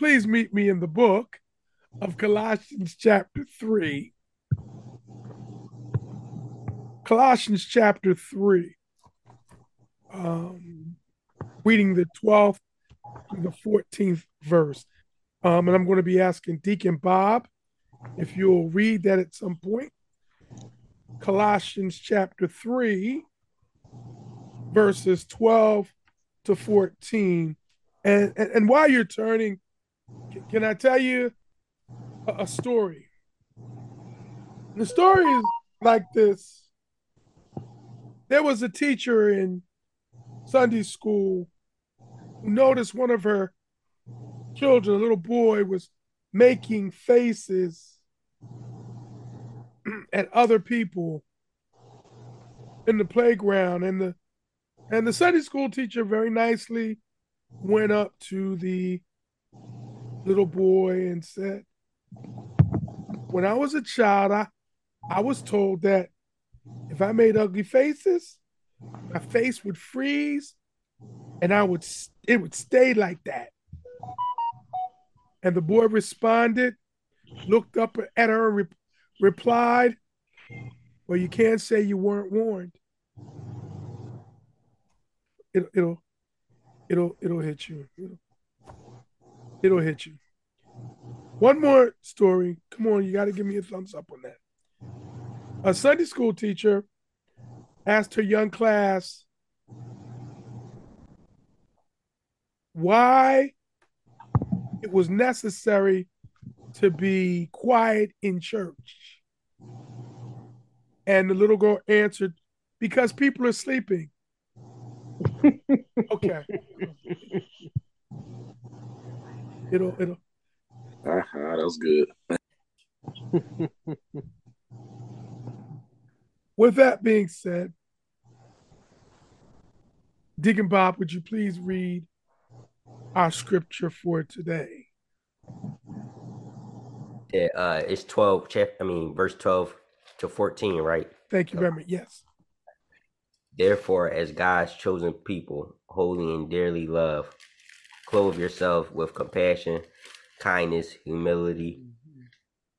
please meet me in the book of Colossians chapter 3. Colossians chapter 3. Um, reading the 12th to the 14th verse. Um, and I'm going to be asking Deacon Bob if you'll read that at some point. Colossians chapter 3, verses 12 to 14. And, and, and while you're turning, can I tell you a, a story? The story is like this. There was a teacher in Sunday school who noticed one of her children, a little boy, was making faces at other people in the playground and the and the Sunday school teacher very nicely went up to the little boy and said, When I was a child, I, I was told that if I made ugly faces, my face would freeze and I would it would stay like that. And the boy responded, looked up at her re- replied, Well, you can't say you weren't warned it, it'll it'll it'll hit you. It'll, it'll hit you. One more story. Come on, you got to give me a thumbs up on that. A Sunday school teacher asked her young class why it was necessary to be quiet in church. And the little girl answered, because people are sleeping okay. It'll it'll. Uh-huh, that was good. With that being said, Deacon Bob, would you please read our scripture for today? Yeah, uh, it's twelve. Chapter, I mean, verse twelve to fourteen, right? Thank you very much. Yes. Therefore, as God's chosen people, holy and dearly loved, clothe yourself with compassion, kindness, humility,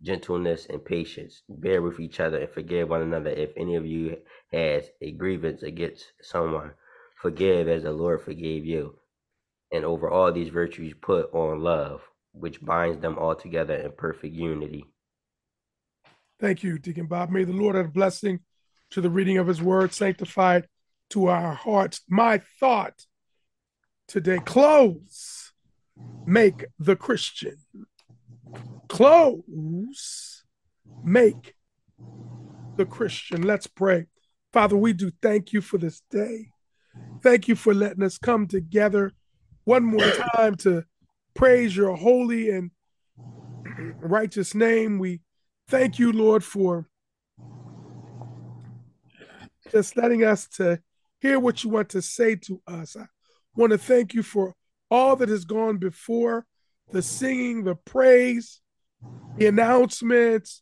gentleness, and patience. Bear with each other and forgive one another if any of you has a grievance against someone. Forgive as the Lord forgave you. And over all these virtues, put on love, which binds them all together in perfect unity. Thank you, Deacon Bob. May the Lord add blessing to the reading of his word, sanctified to our hearts. My thought today clothes make the Christian. Clothes make the Christian. Let's pray. Father, we do thank you for this day. Thank you for letting us come together one more time to praise your holy and righteous name. We thank you, Lord, for just letting us to hear what you want to say to us. I want to thank you for all that has gone before the singing, the praise, the announcements,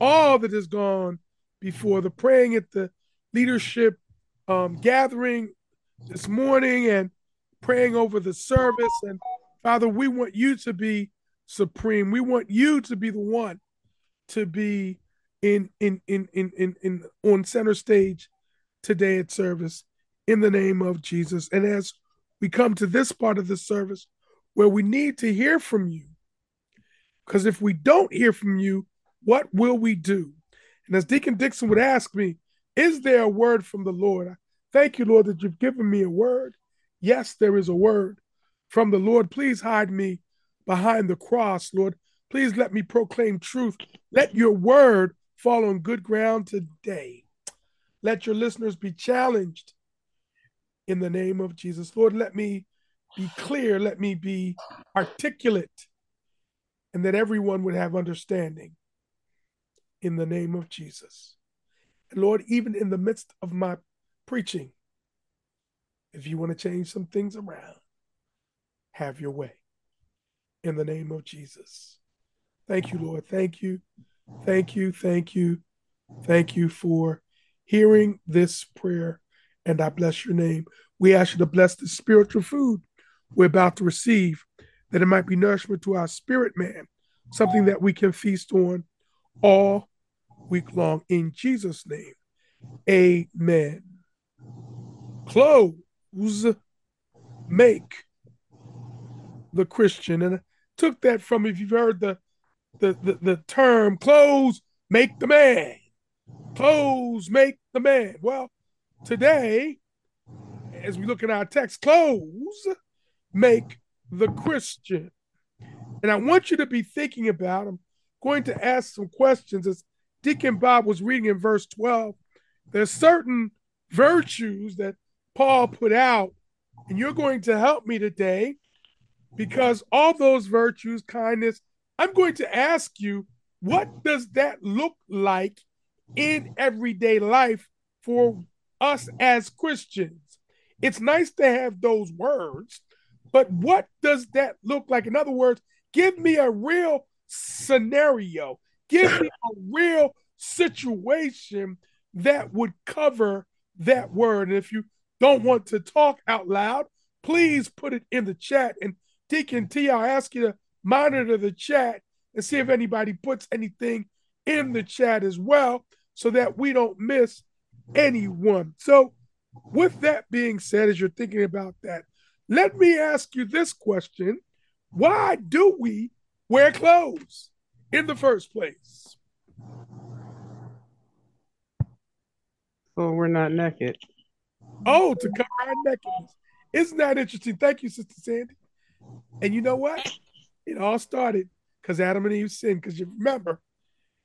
all that has gone before the praying at the leadership um, gathering this morning and praying over the service. And Father, we want you to be supreme. We want you to be the one to be in in in in in, in on center stage today at service in the name of Jesus. And as we come to this part of the service where we need to hear from you, because if we don't hear from you, what will we do? And as Deacon Dixon would ask me, is there a word from the Lord? I thank you, Lord, that you've given me a word. Yes, there is a word from the Lord. Please hide me behind the cross, Lord. Please let me proclaim truth. Let your word fall on good ground today. Let your listeners be challenged in the name of Jesus. Lord, let me be clear, let me be articulate, and that everyone would have understanding in the name of Jesus. And Lord, even in the midst of my preaching, if you want to change some things around, have your way in the name of Jesus. Thank you, Lord. Thank you. Thank you. Thank you. Thank you for hearing this prayer and I bless your name. We ask you to bless the spiritual food we're about to receive. that it might be nourishment to our spirit man, something that we can feast on all week long. In Jesus' name, amen. Clothes make the Christian. And I took that from, if you've heard the, the, the, the term, clothes make the man. Clothes make the man. Well, today, as we look at our text, clothes make the Christian. And I want you to be thinking about, I'm going to ask some questions as Deacon Bob was reading in verse 12. There's certain virtues that Paul put out, and you're going to help me today because all those virtues, kindness, I'm going to ask you, what does that look like in everyday life for us as Christians? It's nice to have those words, but what does that look like? In other words, give me a real scenario, give me a real situation that would cover that word. And if you don't want to talk out loud, please put it in the chat. And Deacon T, I'll ask you to monitor the chat and see if anybody puts anything in the chat as well so that we don't miss anyone. So, with that being said, as you're thinking about that, let me ask you this question Why do we wear clothes in the first place? So we're not naked. Oh, to cover our nakedness. Isn't that interesting? Thank you, Sister Sandy. And you know what? It all started because Adam and Eve sinned. Because you remember,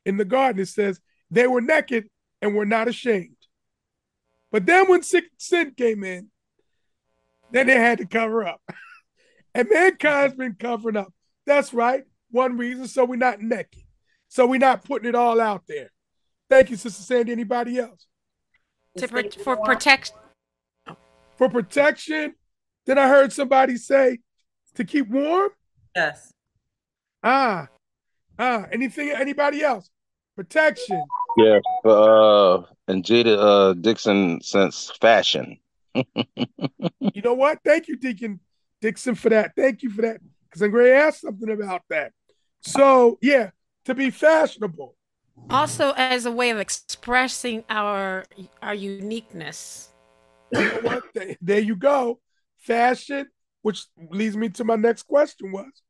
in the garden, it says they were naked and were not ashamed. But then when sin came in, then they had to cover up. and mankind's been covering up. That's right. One reason, so we're not naked. So we're not putting it all out there. Thank you, Sister Sandy. Anybody else? To pro- for protection. For protection. Then I heard somebody say to keep warm. Yes. Ah, ah. Anything? Anybody else? Protection. Yeah. Uh, and Jada uh, Dixon since fashion. you know what? Thank you, Deacon Dixon, for that. Thank you for that. Because I'm going to ask something about that. So, yeah, to be fashionable. Also, as a way of expressing our our uniqueness. You know what? There you go. Fashion, which leads me to my next question was,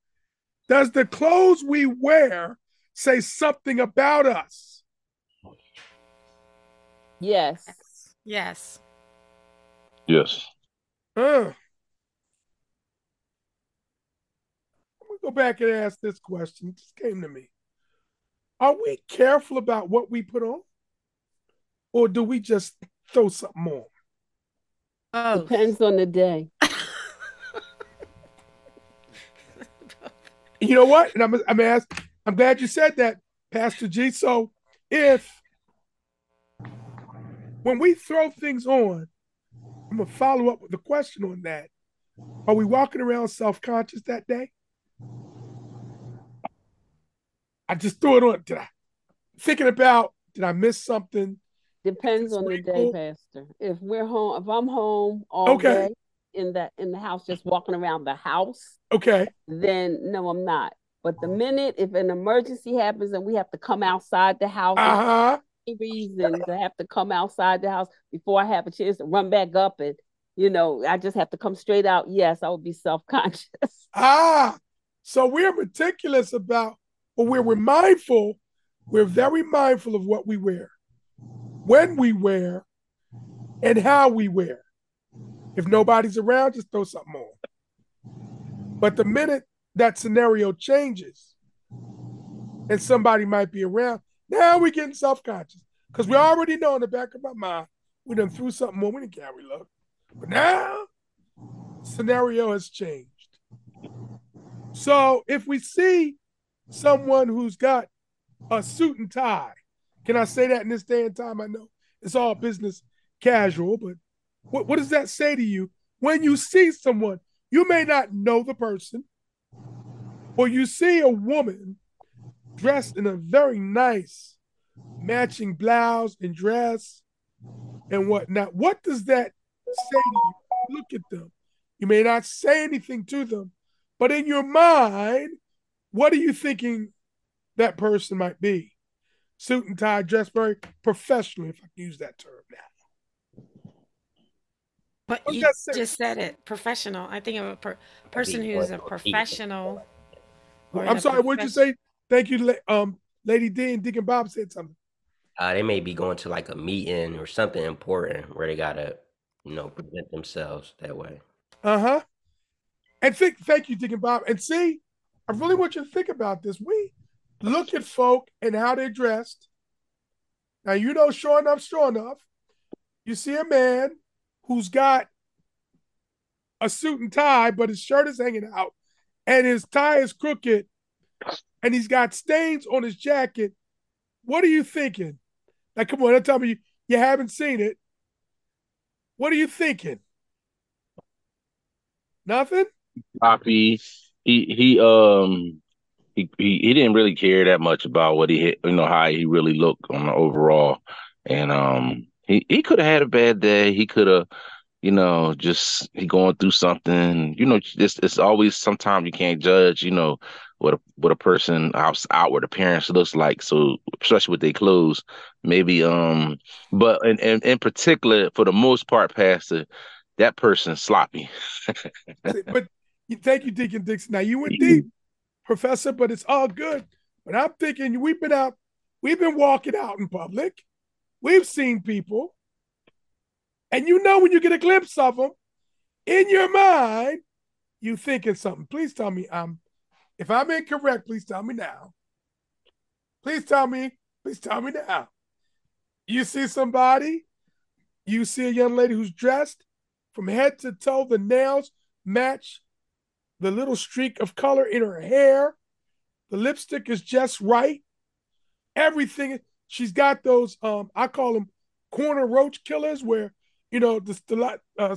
does the clothes we wear say something about us? Yes. Yes. Yes. Uh, I'm gonna go back and ask this question. It just came to me. Are we careful about what we put on? Or do we just throw something on? Oh. Depends on the day. you know what? And I'm I'm asked, I'm glad you said that, Pastor G. So if when we throw things on, I'm gonna follow up with the question on that. Are we walking around self-conscious that day? I just threw it on. Did I thinking about did I miss something? Depends on the day, Pastor. If we're home, if I'm home all okay. day in the in the house, just walking around the house, okay, then no, I'm not. But the minute if an emergency happens and we have to come outside the house, uh-huh. Reason to have to come outside the house before I have a chance to run back up and you know, I just have to come straight out. Yes, I would be self-conscious. Ah, so we're meticulous about, but we're, we're mindful. We're very mindful of what we wear, when we wear, and how we wear. If nobody's around, just throw something on. But the minute that scenario changes and somebody might be around, now we're getting self-conscious. Because we already know in the back of my mind, we done threw something on, we didn't care we look. But now scenario has changed. So if we see someone who's got a suit and tie, can I say that in this day and time? I know it's all business casual, but what, what does that say to you when you see someone? You may not know the person, or you see a woman dressed in a very nice matching blouse and dress and whatnot. What does that say to you? Look at them. You may not say anything to them, But in your mind, what are you thinking that person might be? Suit and tie, dress very professionally, if I can use that term now. But What's you just said it. Professional. I think of a per- person who's a professional. Oh, or I'm a sorry, what'd you say? Thank you, um, Lady D and Deacon Bob said something. Uh, they may be going to like a meeting or something important where they gotta, you know, present themselves that way. Uh huh. And think, thank you, Deacon Bob. And see, I really want you to think about this. We look at folk and how they're dressed. Now, you know, sure enough, sure enough, you see a man who's got a suit and tie, but his shirt is hanging out and his tie is crooked and he's got stains on his jacket. What are you thinking? Now, come on, don't tell me you, you haven't seen it. What are you thinking? Nothing? Poppy, he he um he, he he didn't really care that much about what he hit, you know, how he really looked on the overall. And um he, he could have had a bad day. He could have, you know, just he going through something. You know, it's it's always sometimes you can't judge, you know, what a what a person outward appearance looks like. So especially with their clothes. Maybe um but in, in in particular for the most part, Pastor, that person's sloppy. but thank you, Deacon Dixon. Now you went deep, Professor, but it's all good. But I'm thinking we've been out, we've been walking out in public, we've seen people, and you know when you get a glimpse of them, in your mind, you thinking something. Please tell me I'm, if I'm incorrect, please tell me now. Please tell me, please tell me now. You see somebody, you see a young lady who's dressed from head to toe, the nails match the little streak of color in her hair. The lipstick is just right. Everything she's got those um I call them corner roach killers where you know the stilat uh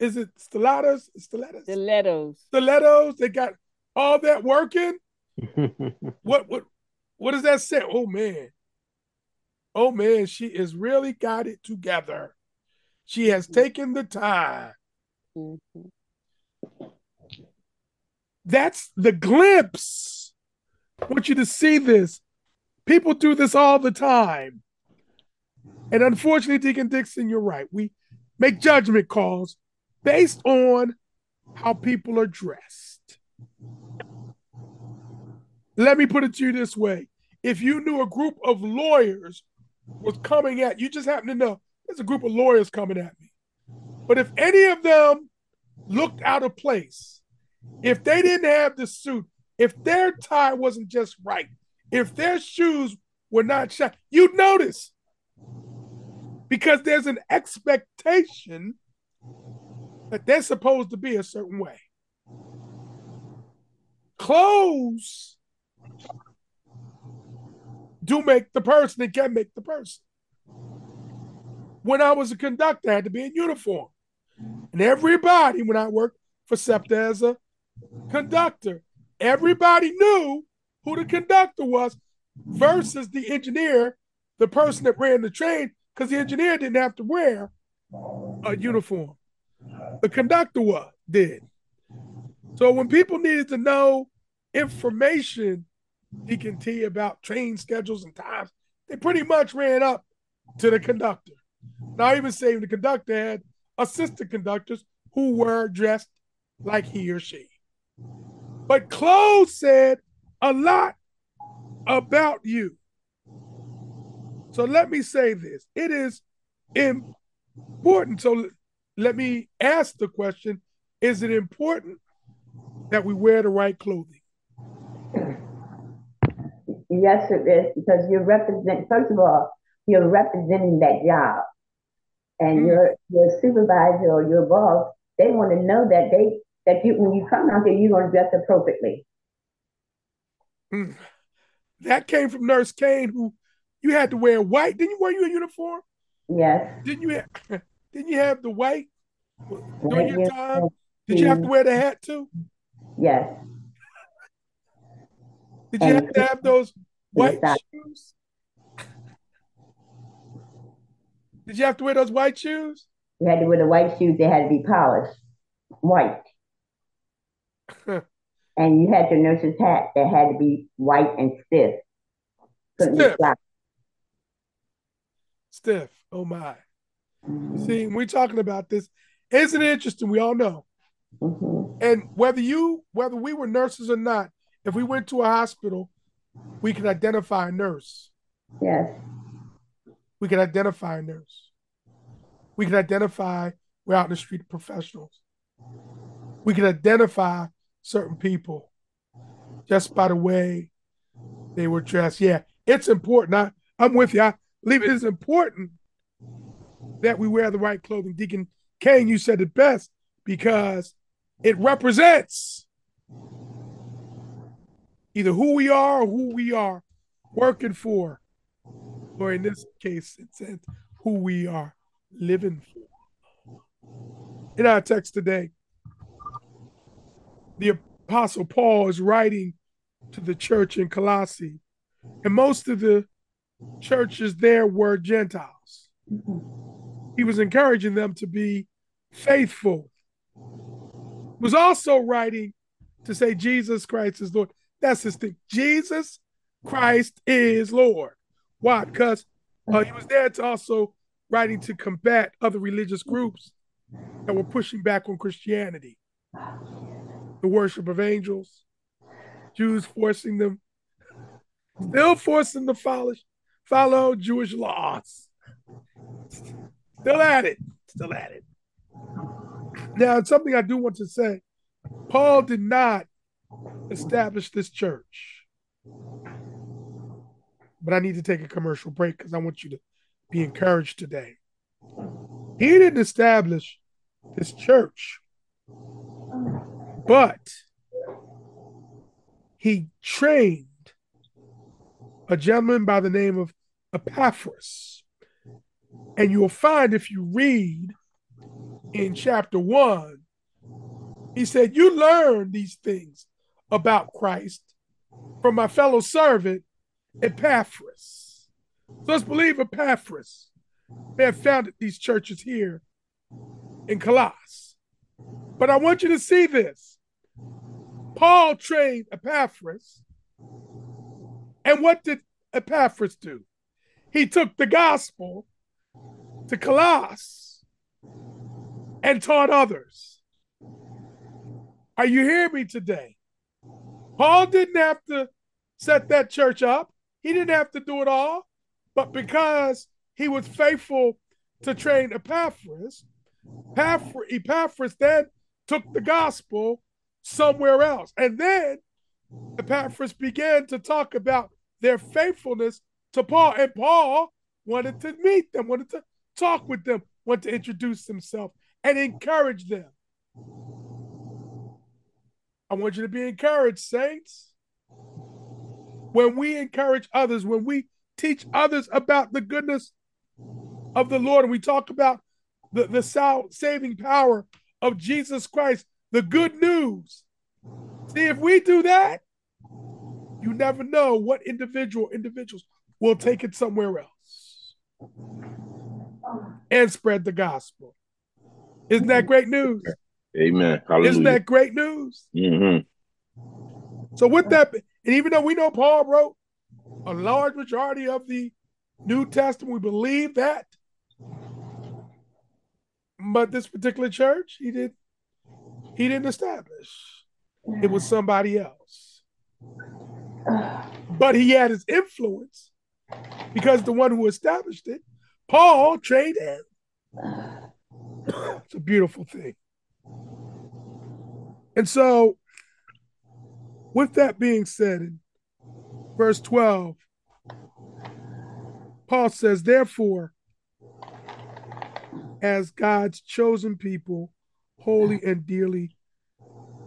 is it stilettos stilettos Stilettos. stilettos they got all that working what what what does that say oh man oh man she is really got it together she has mm-hmm. taken the time. That's the glimpse. I want you to see this. People do this all the time. And unfortunately, Deacon Dixon, you're right. We make judgment calls based on how people are dressed. Let me put it to you this way. If you knew a group of lawyers was coming at you, just happen to know there's a group of lawyers coming at me. But if any of them looked out of place, if they didn't have the suit, if their tie wasn't just right, if their shoes were not shot, you'd notice. Because there's an expectation that they're supposed to be a certain way. Clothes do make the person and can make the person. When I was a conductor, I had to be in uniform. And everybody, when I worked for SEPTA as a conductor. Everybody knew who the conductor was versus the engineer, the person that ran the train, because the engineer didn't have to wear a uniform. The conductor was, did. So when people needed to know information, Deacon T, about train schedules and times, they pretty much ran up to the conductor. Now, even saying the conductor had assistant conductors who were dressed like he or she. But clothes said a lot about you. So let me say this it is important. So let me ask the question Is it important that we wear the right clothing? Yes, it is because you're represent. First of all, you're representing that job, and Mm. your your supervisor or your boss. They want to know that they that you when you come out there, you're going to dress appropriately. Mm. That came from Nurse Kane, who you had to wear white. Didn't you wear your uniform? Yes. Didn't you have, didn't you have the white during your time? Did you have to wear the hat too? Yes. Did you have to have those white shoes? Did you have to wear those white shoes? You had to wear the white shoes. They had to be polished, white. and you had your nurse's hat that had to be white and stiff. Couldn't Stiff. Stiff. Oh my. Mhm. See, we're talking about this. Isn't it interesting? We all know. Mhm. And whether you, whether we were nurses or not, if we went to a hospital, we could identify a nurse. Yes. We can identify a nurse. We can identify, we're out in the street professionals. We can identify certain people just by the way they were dressed. Yeah, it's important. I, I'm with you. I believe it is important that we wear the right clothing. Deacon Kane, you said it best because it represents either who we are or who we are working for, or in this case, it's who we are living for. In our text today, the Apostle Paul is writing to the church in Colossae, and most of the churches there were Gentiles. He was encouraging them to be faithful. Was also writing to say Jesus Christ is Lord. That's his thing. Jesus Christ is Lord. Why? Because uh, he was there to also writing to combat other religious groups that were pushing back on Christianity, the worship of angels, Jews forcing them, still forcing them to follow, follow Jewish laws. Still at it. Still at it. Now, something I do want to say Paul did not establish this church. But I need to take a commercial break because I want you to be encouraged today. He didn't establish this church, but he trained a gentleman by the name of Epaphras. And you'll find if you read in chapter one, he said, You learn these things about Christ from my fellow servant, Epaphras. So let's believe Epaphras. They have founded these churches here in Colossus. But I want you to see this. Paul trained Epaphras. And what did Epaphras do? He took the gospel to Colossus and taught others. Are you hearing me today? Paul didn't have to set that church up. He didn't have to do it all. But because he was faithful to train Epaphras, Epaphras, then took the gospel somewhere else. And then Epaphras began to talk about their faithfulness to Paul. And Paul wanted to meet them, wanted to talk with them, wanted to introduce himself and encourage them. I want you to be encouraged, saints. When we encourage others, when we teach others about the goodness of the Lord, and we talk about the, the sal- saving power of Jesus Christ, the good news. See, if we do that, you never know what individual individuals will take it somewhere else and spread the gospel. Isn't that great news? Amen. Hallelujah. Isn't that great news? Mhm. So with that, and even though we know Paul wrote a large majority of the New Testament, we believe that. But this particular church, he did he didn't establish. It was somebody else. But he had his influence because the one who established it, Paul trained him. It's a beautiful thing. And so, with that being said, in verse 12, Paul says, Therefore, as God's chosen people, holy and dearly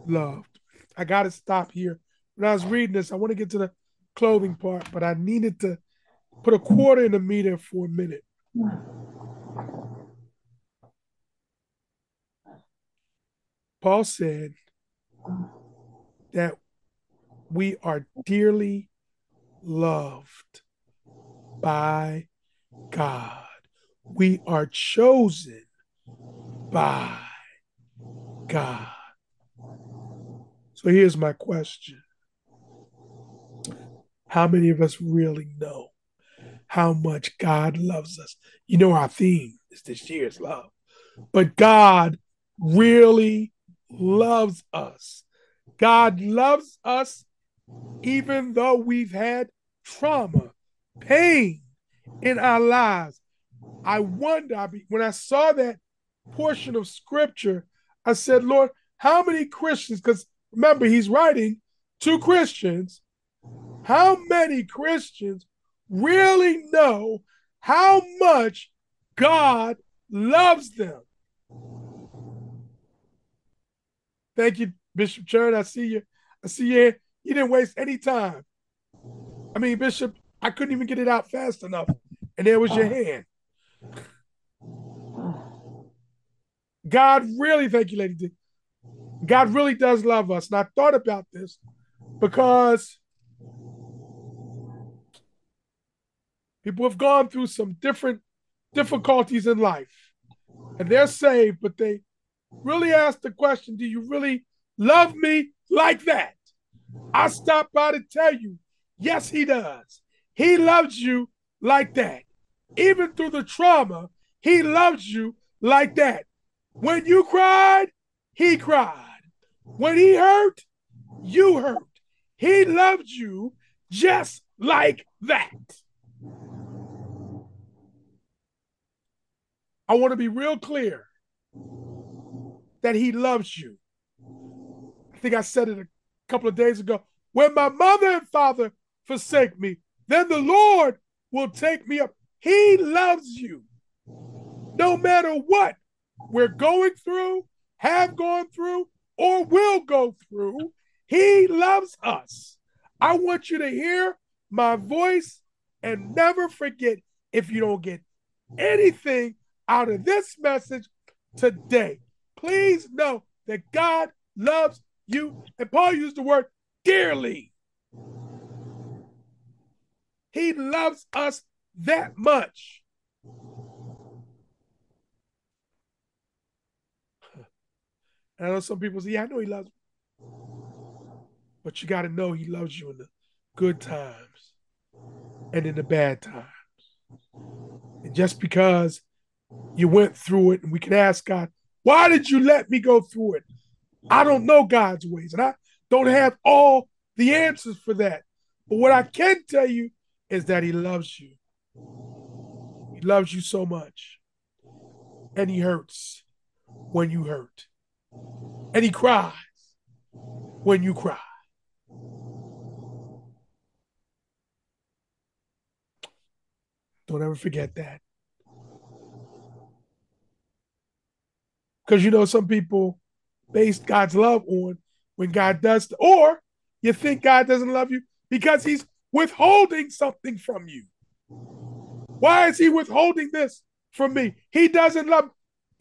loved. I got to stop here. When I was reading this, I want to get to the clothing part, but I needed to put a quarter in the meter for a minute. Paul said that we are dearly loved by God. We are chosen by God. So here's my question How many of us really know how much God loves us? You know, our theme is this year's love, but God really loves us. God loves us even though we've had trauma, pain in our lives. I wonder, when I saw that portion of scripture, I said, Lord, how many Christians, because remember, he's writing to Christians, how many Christians really know how much God loves them? Thank you, Bishop Churn. I see you. I see you. You didn't waste any time. I mean, Bishop, I couldn't even get it out fast enough. And there was your ah. hand. God really, thank you, Lady D. God really does love us. And I thought about this because people have gone through some different difficulties in life and they're saved, but they really ask the question Do you really love me like that? I stopped by to tell you, yes, he does. He loves you like that. Even through the trauma, he loves you like that. When you cried, he cried. When he hurt, you hurt. He loved you just like that. I want to be real clear that he loves you. I think I said it a couple of days ago. When my mother and father forsake me, then the Lord will take me up. He loves you. No matter what we're going through, have gone through, or will go through, He loves us. I want you to hear my voice and never forget if you don't get anything out of this message today. Please know that God loves you. And Paul used the word dearly. He loves us that much. And I know some people say, Yeah, I know he loves me. But you got to know he loves you in the good times and in the bad times. And just because you went through it, and we can ask God, why did you let me go through it? I don't know God's ways, and I don't have all the answers for that. But what I can tell you is that He loves you. He loves you so much. And He hurts when you hurt. And He cries when you cry. Don't ever forget that. Because you know, some people base God's love on when God does, or you think God doesn't love you because he's withholding something from you. Why is he withholding this from me? He doesn't love,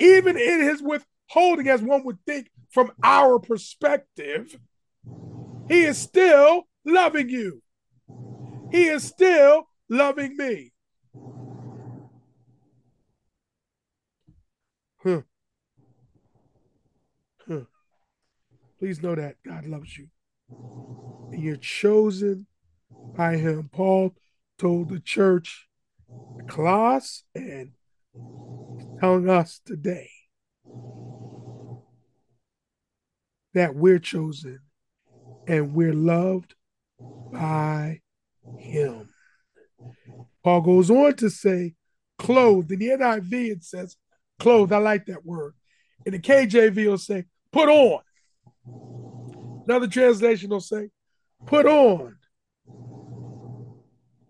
even in his withholding, as one would think from our perspective, he is still loving you. He is still loving me. Huh. Please know that God loves you. And you're chosen by Him. Paul told the church, class, and telling us today that we're chosen and we're loved by Him. Paul goes on to say, clothed. In the NIV, it says clothed. I like that word. In the KJV, it'll say put on. Another translation will say, put on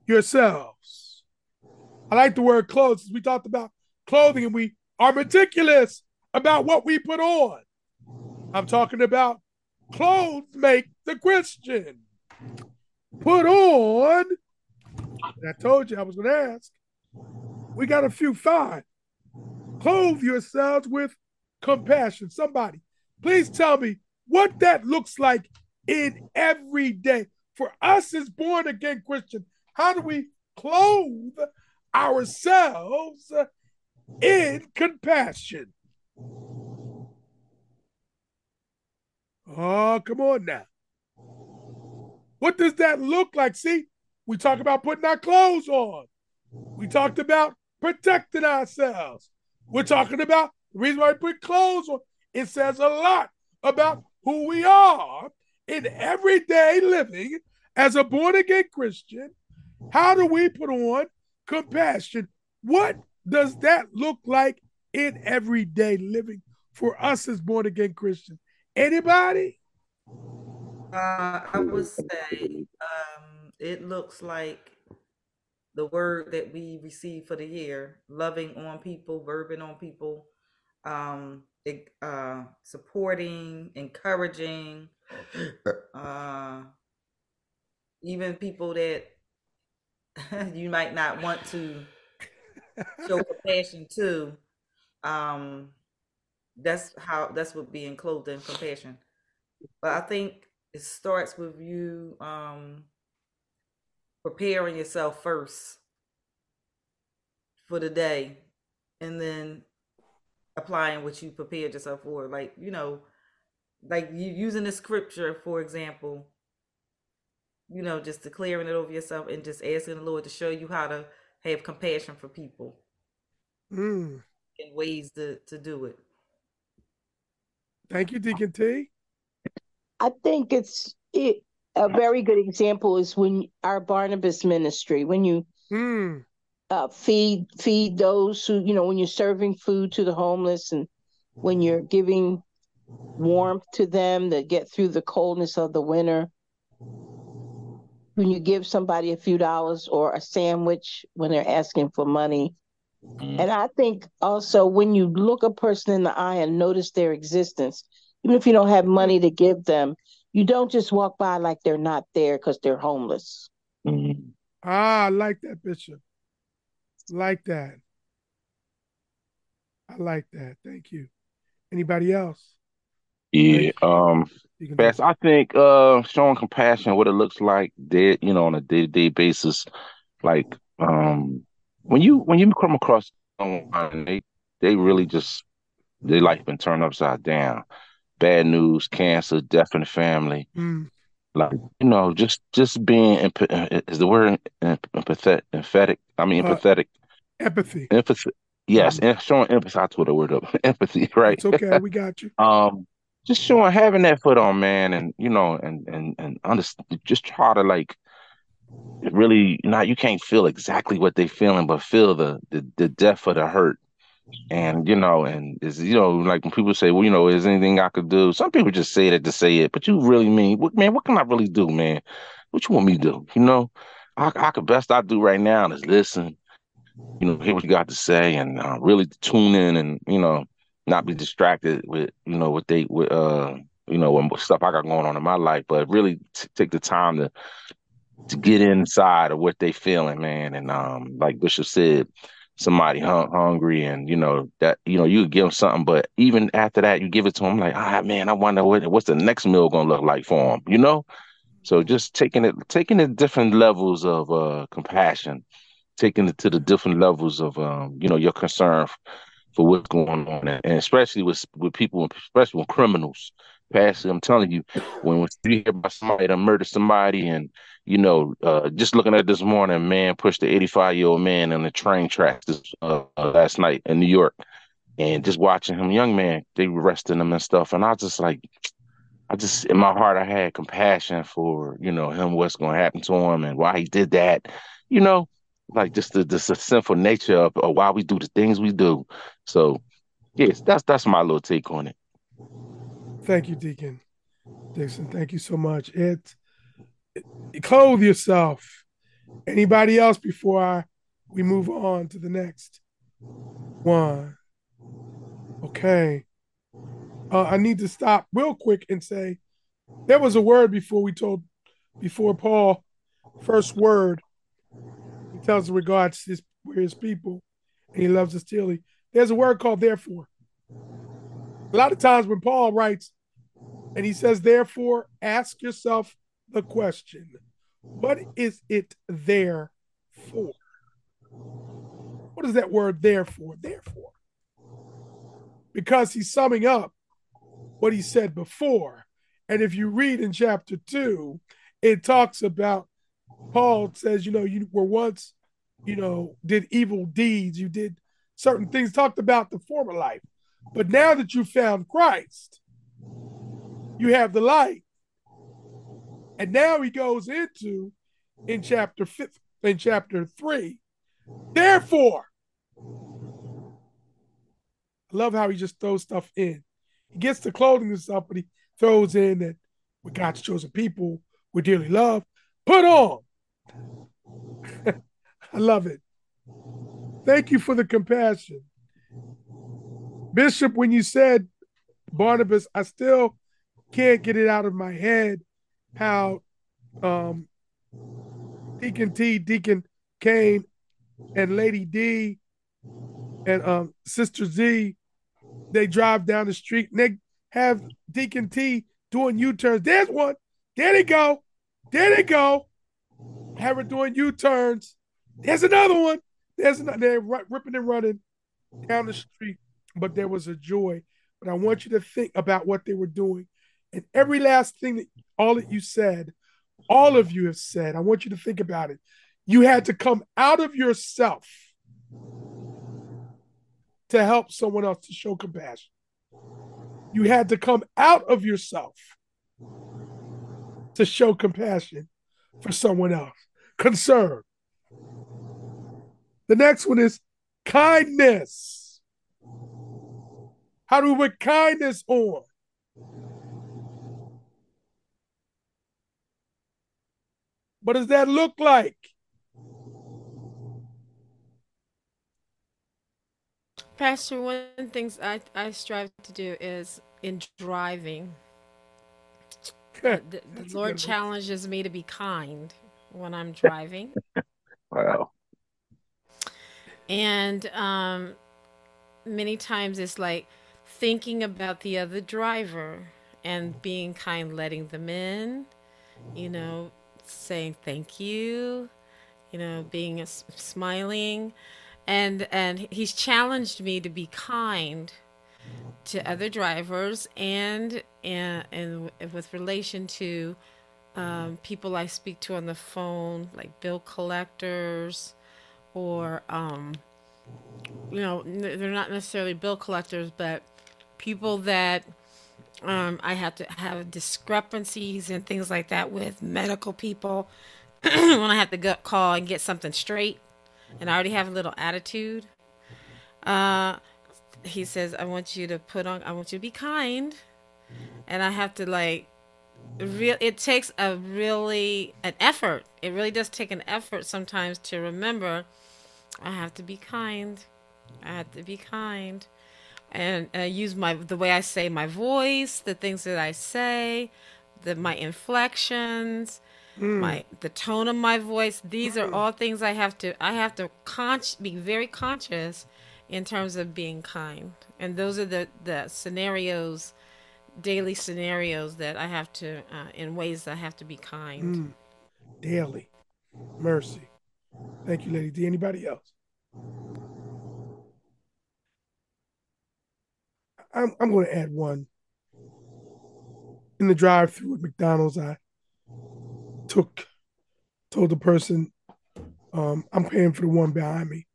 yourselves. I like the word clothes. We talked about clothing and we are meticulous about what we put on. I'm talking about clothes make the Christian. Put on, I told you I was going to ask. We got a few five. Clothe yourselves with compassion. Somebody, please tell me what that looks like in every day. For us as born again Christian, how do we clothe ourselves in compassion? Oh, come on now. What does that look like? See, we talk about putting our clothes on. We talked about protecting ourselves. We're talking about the reason why we put clothes on. It says a lot about who we are in everyday living as a born again Christian. How do we put on compassion? What does that look like in everyday living for us as born again Christians? Anybody? Uh, I would say um, it looks like the word that we receive for the year loving on people, verbing on people, um, uh, supporting, encouraging, uh, even people that you might not want to show compassion to. Um, that's how that's what being clothed in compassion. But I think it starts with you um, preparing yourself first for the day, and then applying what you prepared yourself for. Like you know, like you using the scripture for example. You know, just declaring it over yourself and just asking the Lord to show you how to have compassion for people. Mm. And ways to to do it. Thank you, Deacon T. I think it's it, a very good example is when our Barnabas ministry, when you mm. Uh, feed feed those who you know when you're serving food to the homeless and when you're giving warmth to them to get through the coldness of the winter. When you give somebody a few dollars or a sandwich when they're asking for money. Mm. and i think also when you look a person in the eye and notice their existence even if you don't have money to give them you don't just walk by like they're not there because they're homeless. Mm. ah i like that bishop like that. I like that. Thank you. Anybody else? Yeah. Um Fast, I think uh showing compassion, what it looks like dead, you know, on a day to day basis, like um when you when you come across someone they they really just their life been turned upside down. Bad news, cancer, death in the family. Mm. Like, you know, just just being is the word empathetic, empathetic I mean uh, empathetic. Empathy. Empathy. Yes, mm-hmm. and showing empathy. I put a word up. empathy, right? It's okay. We got you. um, just showing having that foot on, man, and you know, and and and understand. Just try to like really not. You can't feel exactly what they're feeling, but feel the the the depth of the hurt. And you know, and is you know, like when people say, "Well, you know, is anything I could do?" Some people just say that to say it, but you really mean, what, man? What can I really do, man? What you want me to do? You know, I, I could best I do right now is listen, you know, hear what you got to say and uh, really tune in and, you know, not be distracted with, you know, what they, with, uh, you know, stuff I got going on in my life, but really t- take the time to, to get inside of what they feeling, man. And, um, like Bishop said, somebody hung, hungry and, you know, that, you know, you give them something, but even after that, you give it to them like, ah, man, I wonder what, what's the next meal going to look like for them, you know? So just taking it, taking it different levels of, uh, compassion taking it to the different levels of um, you know your concern for what's going on, and especially with with people, especially with criminals. Pastor, I'm telling you, when you hear about somebody that murdered somebody, and you know, uh, just looking at this morning, man pushed the 85 year old man on the train tracks this, uh, last night in New York, and just watching him, young man, they arresting him and stuff, and I was just like, I just in my heart, I had compassion for you know him, what's going to happen to him, and why he did that, you know like just the, the sinful nature of, of why we do the things we do. So, yes, that's that's my little take on it. Thank you, Deacon Dixon. Thank you so much. It, it clothe yourself. Anybody else before I we move on to the next one? Okay. Uh, I need to stop real quick and say there was a word before we told before Paul first word tells in regards his, his people, and he loves us dearly. There's a word called therefore. A lot of times when Paul writes and he says, therefore, ask yourself the question what is it there for? What is that word there for? Therefore. Because he's summing up what he said before. And if you read in chapter two, it talks about Paul says, you know, you were once, you know, did evil deeds, you did certain things, talked about the former life. But now that you found Christ, you have the light. And now he goes into in chapter fifth, in chapter three. Therefore, I love how he just throws stuff in. He gets the clothing and stuff, but he throws in that we're God's chosen people, we're dearly loved. Put on. I love it. Thank you for the compassion. Bishop, when you said Barnabas, I still can't get it out of my head how um, Deacon T, Deacon Kane, and Lady D and um, Sister Z, they drive down the street and they have Deacon T doing U-turns. There's one. There they go. There they go. Have her doing U-turns. There's another one. There's another. They're ripping and running down the street. But there was a joy. But I want you to think about what they were doing. And every last thing that all that you said, all of you have said, I want you to think about it. You had to come out of yourself to help someone else to show compassion. You had to come out of yourself to show compassion for someone else. Concern. The next one is kindness. How do we put kindness on? What does that look like? Pastor, one of the things I, I strive to do is in driving, the, the Lord challenges me to be kind when I'm driving. wow. And um, many times it's like thinking about the other driver and being kind, letting them in, you know, saying thank you, you know, being a, smiling, and and he's challenged me to be kind to other drivers and and, and with relation to um, people I speak to on the phone, like bill collectors, or um, you know, they're not necessarily bill collectors, but people that um, I have to have discrepancies and things like that with medical people when I have to go call and get something straight, and I already have a little attitude. Uh, he says, "I want you to put on. I want you to be kind," and I have to like. Real, it takes a really an effort. It really does take an effort sometimes to remember. I have to be kind. I have to be kind and uh, use my the way I say my voice, the things that I say, the my inflections, mm. my the tone of my voice. These mm. are all things I have to I have to con- be very conscious in terms of being kind. And those are the the scenarios daily scenarios that I have to uh, in ways that I have to be kind. Mm. Daily. Mercy. Thank you, Lady D. Anybody else? I'm I'm going to add one. In the drive-through at McDonald's, I took told the person, um, "I'm paying for the one behind me."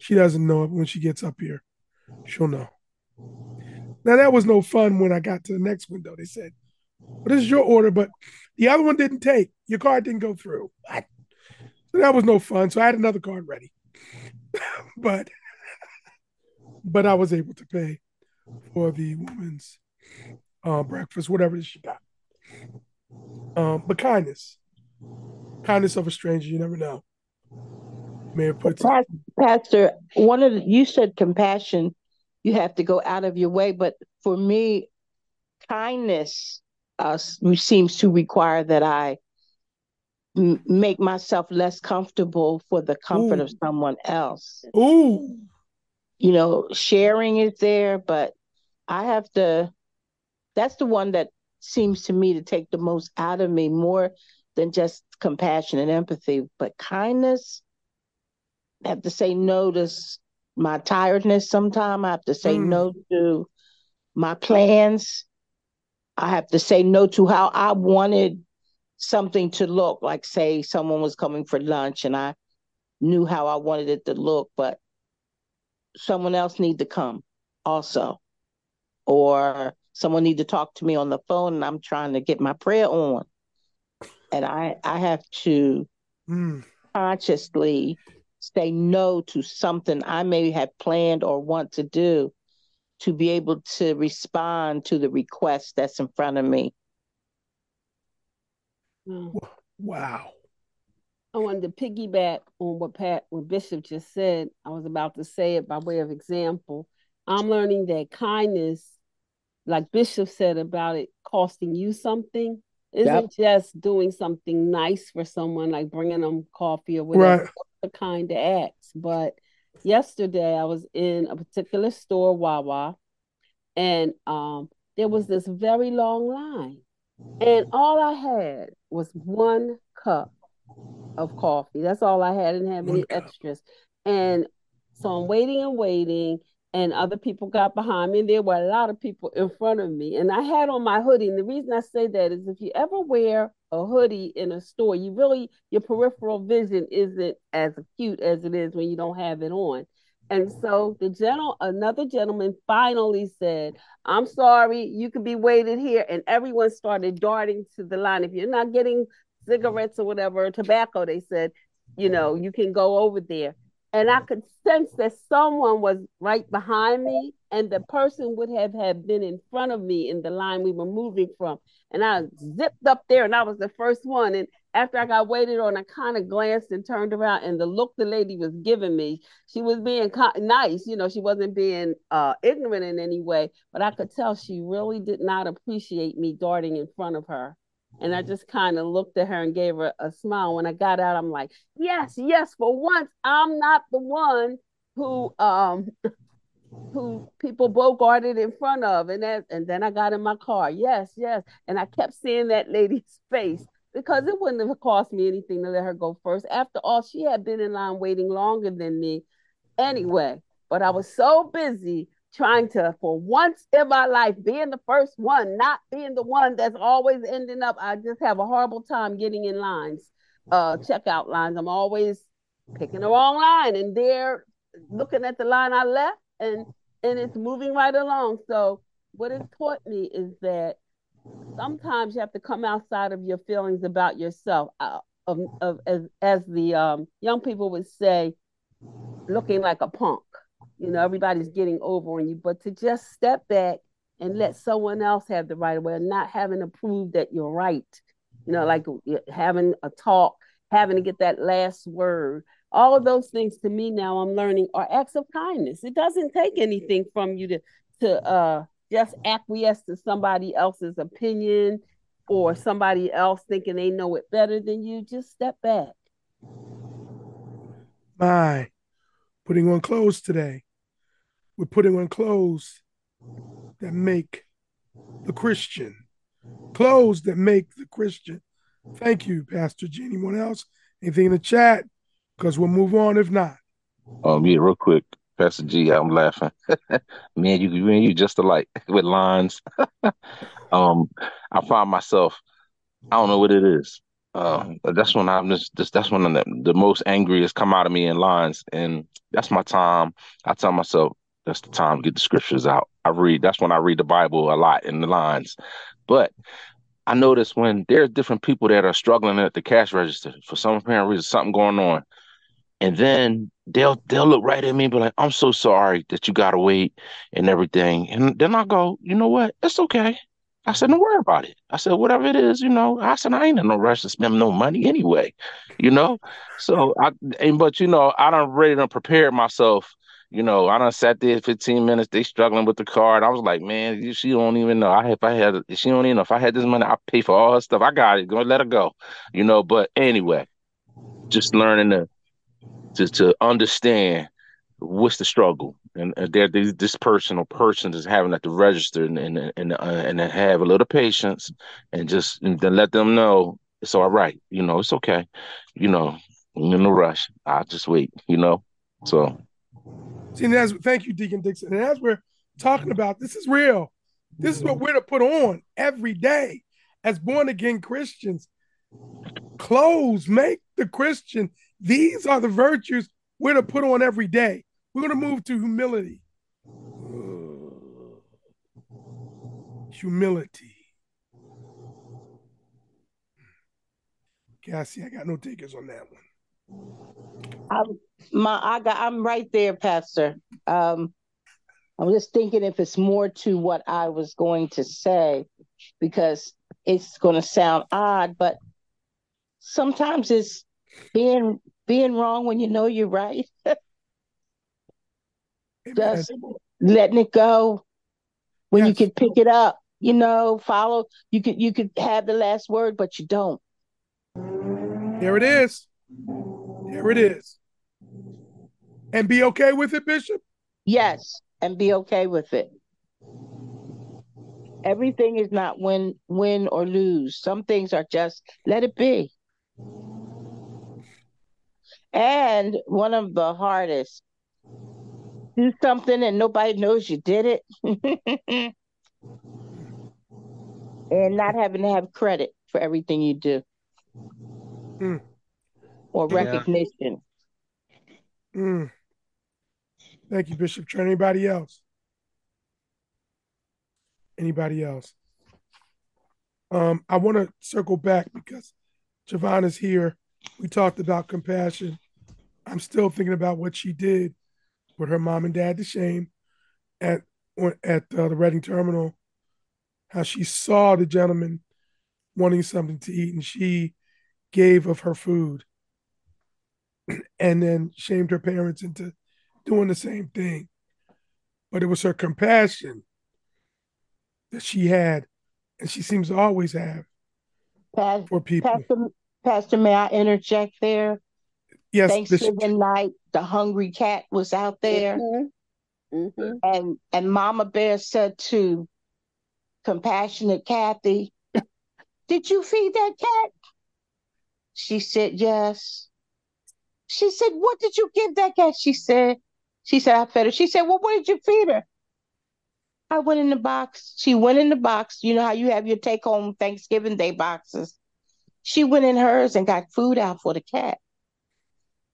She doesn't know it when she gets up here. She'll know. Now that was no fun when I got to the next window. They said, well, this is your order, but the other one didn't take. Your card didn't go through. What? So that was no fun. So I had another card ready. but but I was able to pay for the woman's uh, breakfast, whatever it is she got. Um, but kindness, kindness of a stranger, you never know. May have put Pastor, one of the, you said compassion, you have to go out of your way, but for me, kindness uh, seems to require that I m- make myself less comfortable for the comfort Ooh. of someone else. Ooh. You know, sharing is there, but I have to, that's the one that seems to me to take the most out of me more than just compassion and empathy, but kindness. Have to say no to my tiredness sometime. I have to say mm. no to my plans. I have to say no to how I wanted something to look like say someone was coming for lunch and I knew how I wanted it to look, but someone else need to come also. Or someone need to talk to me on the phone and I'm trying to get my prayer on. And I I have to Mm. consciously say no to something I may have planned or want to do to be able to respond to the request that's in front of me. Mm. Wow. I wanted to piggyback on what Pat, what Bishop just said. I was about to say it by way of example. I'm learning that kindness, like Bishop said about it costing you something, isn't just doing something nice for someone, like bringing them coffee or whatever. Right. The kind of acts. But yesterday, I was in a particular store, Wawa, and um, there was this very long line, and all I had was one cup of coffee. That's all I had. I didn't have any extras. And so I'm waiting and waiting, and other people got behind me. And there were a lot of people in front of me. And I had on my hoodie. And the reason I say that is if you ever wear a hoodie in a store, you really your peripheral vision isn't as acute as it is when you don't have it on. And so the gentle another gentleman finally said, I'm sorry, you could be waited here. And everyone started darting to the line. If you're not getting cigarettes or whatever, tobacco, they said, you know, you can go over there. And I could sense that someone was right behind me, and the person would have had been in front of me in the line we were moving from. And I zipped up there, and I was the first one. And after I got waited on, I kind of glanced and turned around, and the look the lady was giving me, she was being nice. You know, she wasn't being uh, ignorant in any way, but I could tell she really did not appreciate me darting in front of her. And I mm-hmm. just kind of looked at her and gave her a smile. When I got out, I'm like, yes, yes, for once, I'm not the one who mm-hmm. um who people bogarted in front of. And that and then I got in my car. Yes, yes. And I kept seeing that lady's face because it wouldn't have cost me anything to let her go first. After all, she had been in line waiting longer than me mm-hmm. anyway. But I was so busy trying to, for once in my life, being the first one, not being the one that's always ending up. I just have a horrible time getting in lines, uh, checkout lines. I'm always picking the wrong line, and they're looking at the line I left, and and it's moving right along. So what it taught me is that sometimes you have to come outside of your feelings about yourself. Uh, of, of as as the um, young people would say, looking like a punk. You know, everybody's getting over on you, but to just step back and let someone else have the right of way, and not having to prove that you're right. You know, like having a talk, having to get that last word. All of those things to me now I'm learning are acts of kindness. It doesn't take anything from you to to uh just acquiesce to somebody else's opinion or somebody else thinking they know it better than you. Just step back. My, putting on clothes today. We're putting on clothes that make the Christian, clothes that make the Christian. Thank you, Pastor G. Anyone else? Anything in the chat? Because we'll move on if not. Um, yeah, real quick, Pastor G, I'm laughing. man, you, man, you just alike with lines. um, I find myself, I don't know what it is. Uh, that's when I'm just, just that's when the, the most angriest come out of me in lines, and that's my time. I tell myself that's the time to get the scriptures out. I read. That's when I read the Bible a lot in the lines, but I notice when there's different people that are struggling at the cash register for some apparent reason, something going on, and then they'll they'll look right at me and be like, "I'm so sorry that you gotta wait and everything," and then I go, "You know what? It's okay." I said, "Don't worry about it." I said, "Whatever it is, you know." I said, "I ain't in no rush to spend no money anyway," you know. So I, and but you know, I don't ready to prepare myself. You know, I done sat there 15 minutes. They struggling with the card. I was like, man, she don't even know. I if I had, she don't even know if I had this money, I pay for all her stuff. I got it. Go let her go. You know. But anyway, just learning to to to understand what's the struggle, and, and there this person or person is having at the register, and and and, uh, and have a little patience, and just and then let them know it's all right. You know, it's okay. You know, I'm in no rush. I'll just wait. You know, so. See, and as thank you, Deacon Dixon. And as we're talking about, this is real. This is what we're to put on every day as born again Christians. Clothes make the Christian. These are the virtues we're to put on every day. We're going to move to humility. Humility. Cassie, I got no takers on that one. I'm my I got I'm right there, Pastor. Um I'm just thinking if it's more to what I was going to say, because it's gonna sound odd, but sometimes it's being being wrong when you know you're right. just letting it go when you Yes. can pick it up, you know, follow you could you could have the last word, but you don't. There it is. There it is. And be okay with it, Bishop? Yes, and be okay with it. Everything is not win win or lose. Some things are just let it be. And one of the hardest, do something and nobody knows you did it. and not having to have credit for everything you do. Mm. Or Yeah. recognition. Mm. Thank you, Bishop Trent. Anybody else? Anybody else? Um, I want to circle back because Javon is here. We talked about compassion. I'm still thinking about what she did with her mom and dad to shame at at uh, the Reading terminal. How she saw the gentleman wanting something to eat and she gave of her food and then shamed her parents into doing the same thing. But it was her compassion that she had, and she seems to always have Pas- for people. Pastor, Pastor, may I interject there? Yes, Bishop. Thanksgiving night, the hungry cat was out there, Mhm. and and Mama Bear said to compassionate Kathy, "Did you feed that cat?" She said, "Yes." She said, "What did you give that cat?" She said, "She said I fed her." She said, "Well, what did you feed her?" I went in the box. She went in the box. You know how you have your take home Thanksgiving Day boxes. She went in hers and got food out for the cat.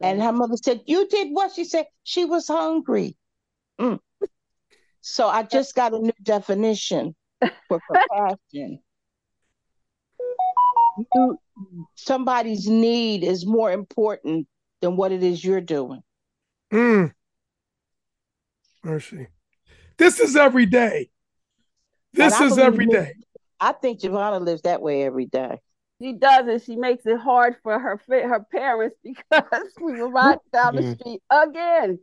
And her mother said, You did what? She said, She was hungry. Mm. So I just got a new definition for compassion. Somebody's need is more important than what it is you're doing. Mm. Mercy. This is every day. This is believe every me- day. I think Giovanna lives that way every day. She does and She makes it hard for her her parents because we were riding down the Mhm. street again.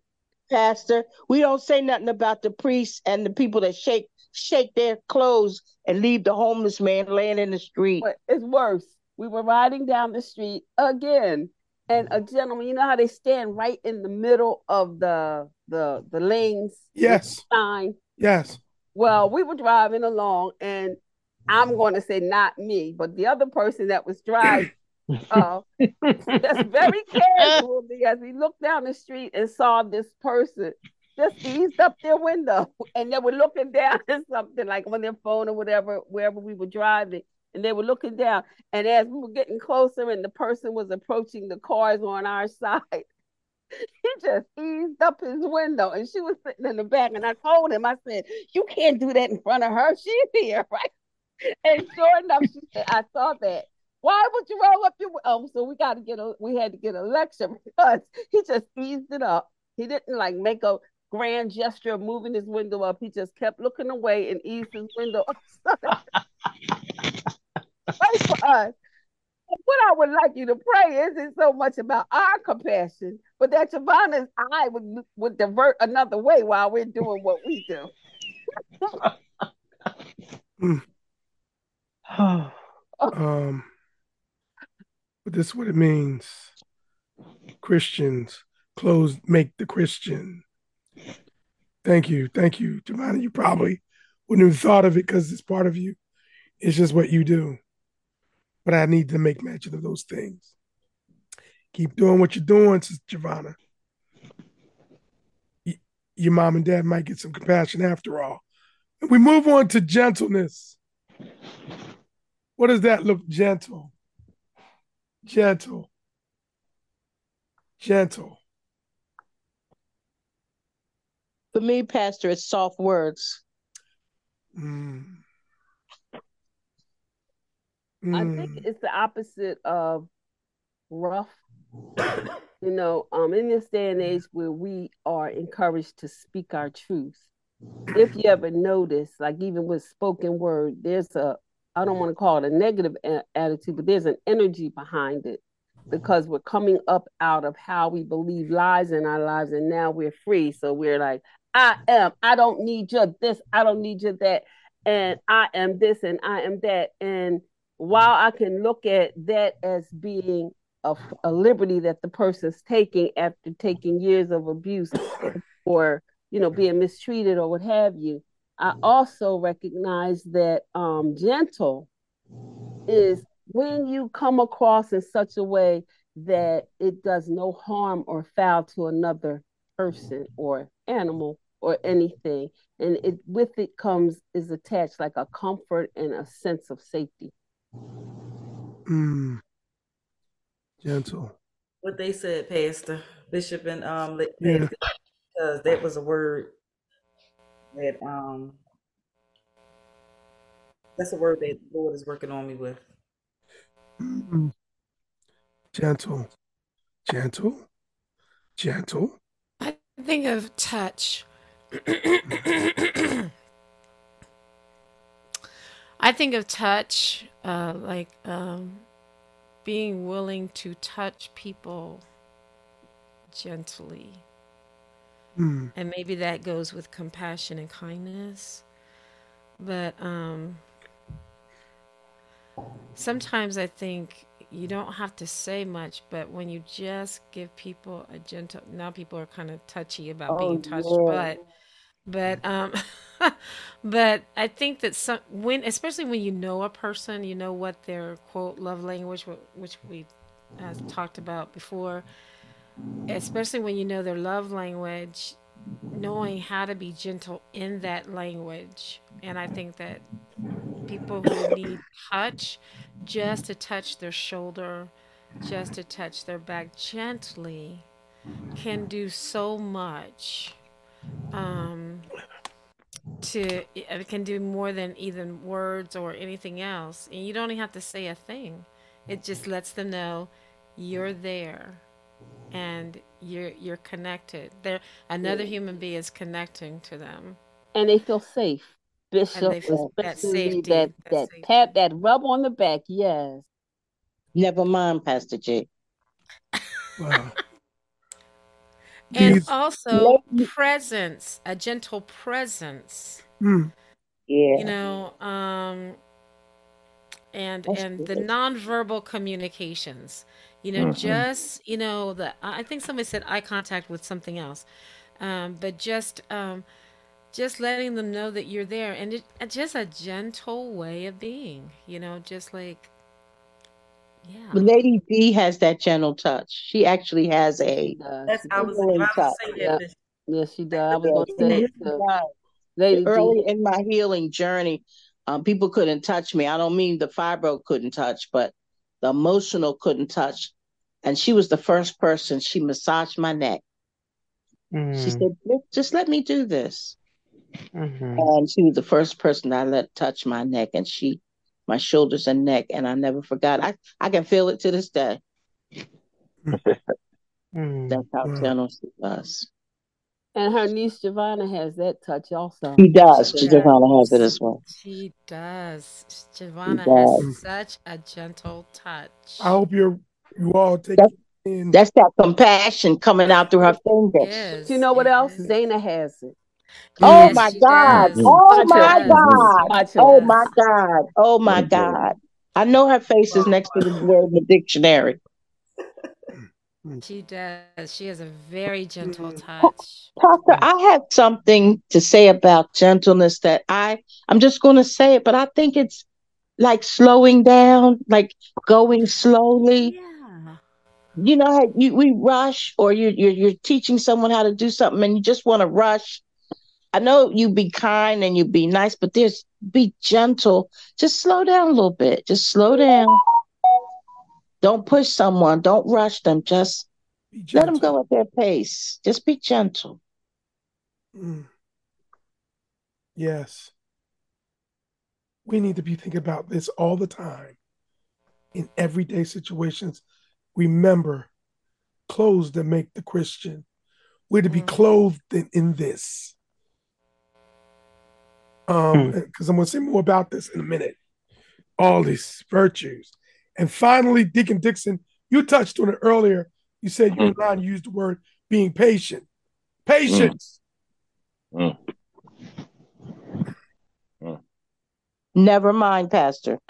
Pastor, we don't say nothing about the priests and the people that shake shake their clothes and leave the homeless man laying in the street. But it's worse. We were riding down the street again, and a gentleman. You know how they stand right in the middle of the the the lanes. with Yes. Sign. Yes. Well, we were driving along, and I'm going to say not me, but the other person that was driving, uh, just very casually as we looked down the street and saw this person just eased up their window, and they were looking down at something like on their phone or whatever, wherever we were driving, and they were looking down. And as we were getting closer, and the person was approaching the cars on our side. He just eased up his window and she was sitting in the back. And I told him, I said, You can't do that in front of her. She's here, right? And sure enough, she said, I saw that. Why would you roll up your oh? So we got to get a we had to get a lecture because he just eased it up. He didn't like make a grand gesture of moving his window up. He just kept looking away and eased his window up. Pray for us. What I would like you to pray isn't so much about our compassion, but that Giovanna's eye would would divert another way while we're doing what we do. Um, but this is what it means. Christians, clothes make the Christian. Thank you. Thank you, Giovanna. You probably wouldn't have thought of it because it's part of you. It's just what you do. But I need to make mention of those things. Keep doing what you're doing, Sister Giovanna. Y- Your mom and dad might get some compassion after all. And We move on to gentleness. What does that look gentle? Gentle. Gentle. For me, Pastor, it's soft words. Mm. I Mm. think it's the opposite of rough. You know, um, in this day and age where we are encouraged to speak our truth, if you ever notice, like even with spoken word, there's a I don't want to call it a negative a- attitude, but there's an energy behind it because we're coming up out of how we believe lies in our lives, and now we're free. So we're like, I am. I don't need your this. I don't need your that. And I am this and I am that. And while I can look at that as being a, a liberty that the person's taking after taking years of abuse or you know being mistreated or what have you, I also recognize that um, gentle is when you come across in such a way that it does no harm or foul to another person or animal or anything. And it with it comes is attached like a comfort and a sense of safety Mm. Gentle. What they said, Pastor Bishop and um, Le- Yeah. Because that was a word that um, that's a word that the Lord is working on me with. Mm. Gentle. Gentle. Gentle. I think of touch. I think of touch uh, like um, being willing to touch people gently. Mm. And maybe that goes with compassion and kindness. But um, sometimes I think you don't have to say much, but when you just give people a gentle, now people are kind of touchy about oh being touched, yeah but but um but I think that some when especially when you know a person, you know what their quote love language, which we talked about before, especially when you know their love language, knowing how to be gentle in that language. And I think that people who need touch, just to touch their shoulder, just to touch their back gently, can do so much. Um, to it can do more than even words or anything else, and you don't even have to say a thing. It just lets them know you're there and you're you're connected. There, another human being is connecting to them, and they feel safe bishop feel that especially that safety, that that safety. pat that rub on the back yes Never mind, Pastor J. Wow. And These. also Lady- presence, a gentle presence. Mm. Yeah, You know, um, and that's and the good. nonverbal communications. You know, Mhm. just you know the I think somebody said eye contact with something else, um, but just um, just letting them know that you're there, and it, uh, just a gentle way of being. You know, just like yeah. Lady B has that gentle touch. She actually has a she That's she I was healing I touch. was saying yeah that Bishop. yes she does i was going to say really it too does. d Early in my healing journey, um, people couldn't touch me. I don't mean the fibro couldn't touch, but the emotional couldn't touch. And she was the first person. She massaged my neck. She Mm, said, "Just let me do this." mhm. And she was the first person I let touch my neck, and she, my shoulders and neck, and I never forgot. I I can feel it to this day. Mm. That's how Wow. gentle she was. and her niece Giovanna has that touch also She She does. does. Giovanna has it as well. She does. She does. has such a gentle touch. I hope you're you all take That's in. that's that compassion coming out through her fingers. but Yes, you know what else is. Zana has it Oh Yes, my she God. does. Oh She my does. God. watch Oh her my God. Oh my God. I know her face is next to the word in the dictionary. She does. She has a very gentle Mm. touch. Tucker, I have something to say about gentleness that I I'm just going to say it, but I think it's like slowing down, like going slowly. Yeah. You know how you we rush, or you you're you're teaching someone how to do something, and you just want to rush. I know you be kind and you be nice, but there's be gentle. Just slow down a little bit. Just slow down. Don't push someone. Don't rush them. Just let them go at their pace. Just be gentle. Mm. Yes. We need to be thinking about this all the time in everyday situations. Remember, clothes that make the Christian. We're to be clothed in, in this. Um, because I'm going to say more about this in a minute. All these virtues. And finally, Deacon Dixon, you touched on it earlier. You said you and Ron used the word being patient. Patience. Mm. Never mind, Pastor.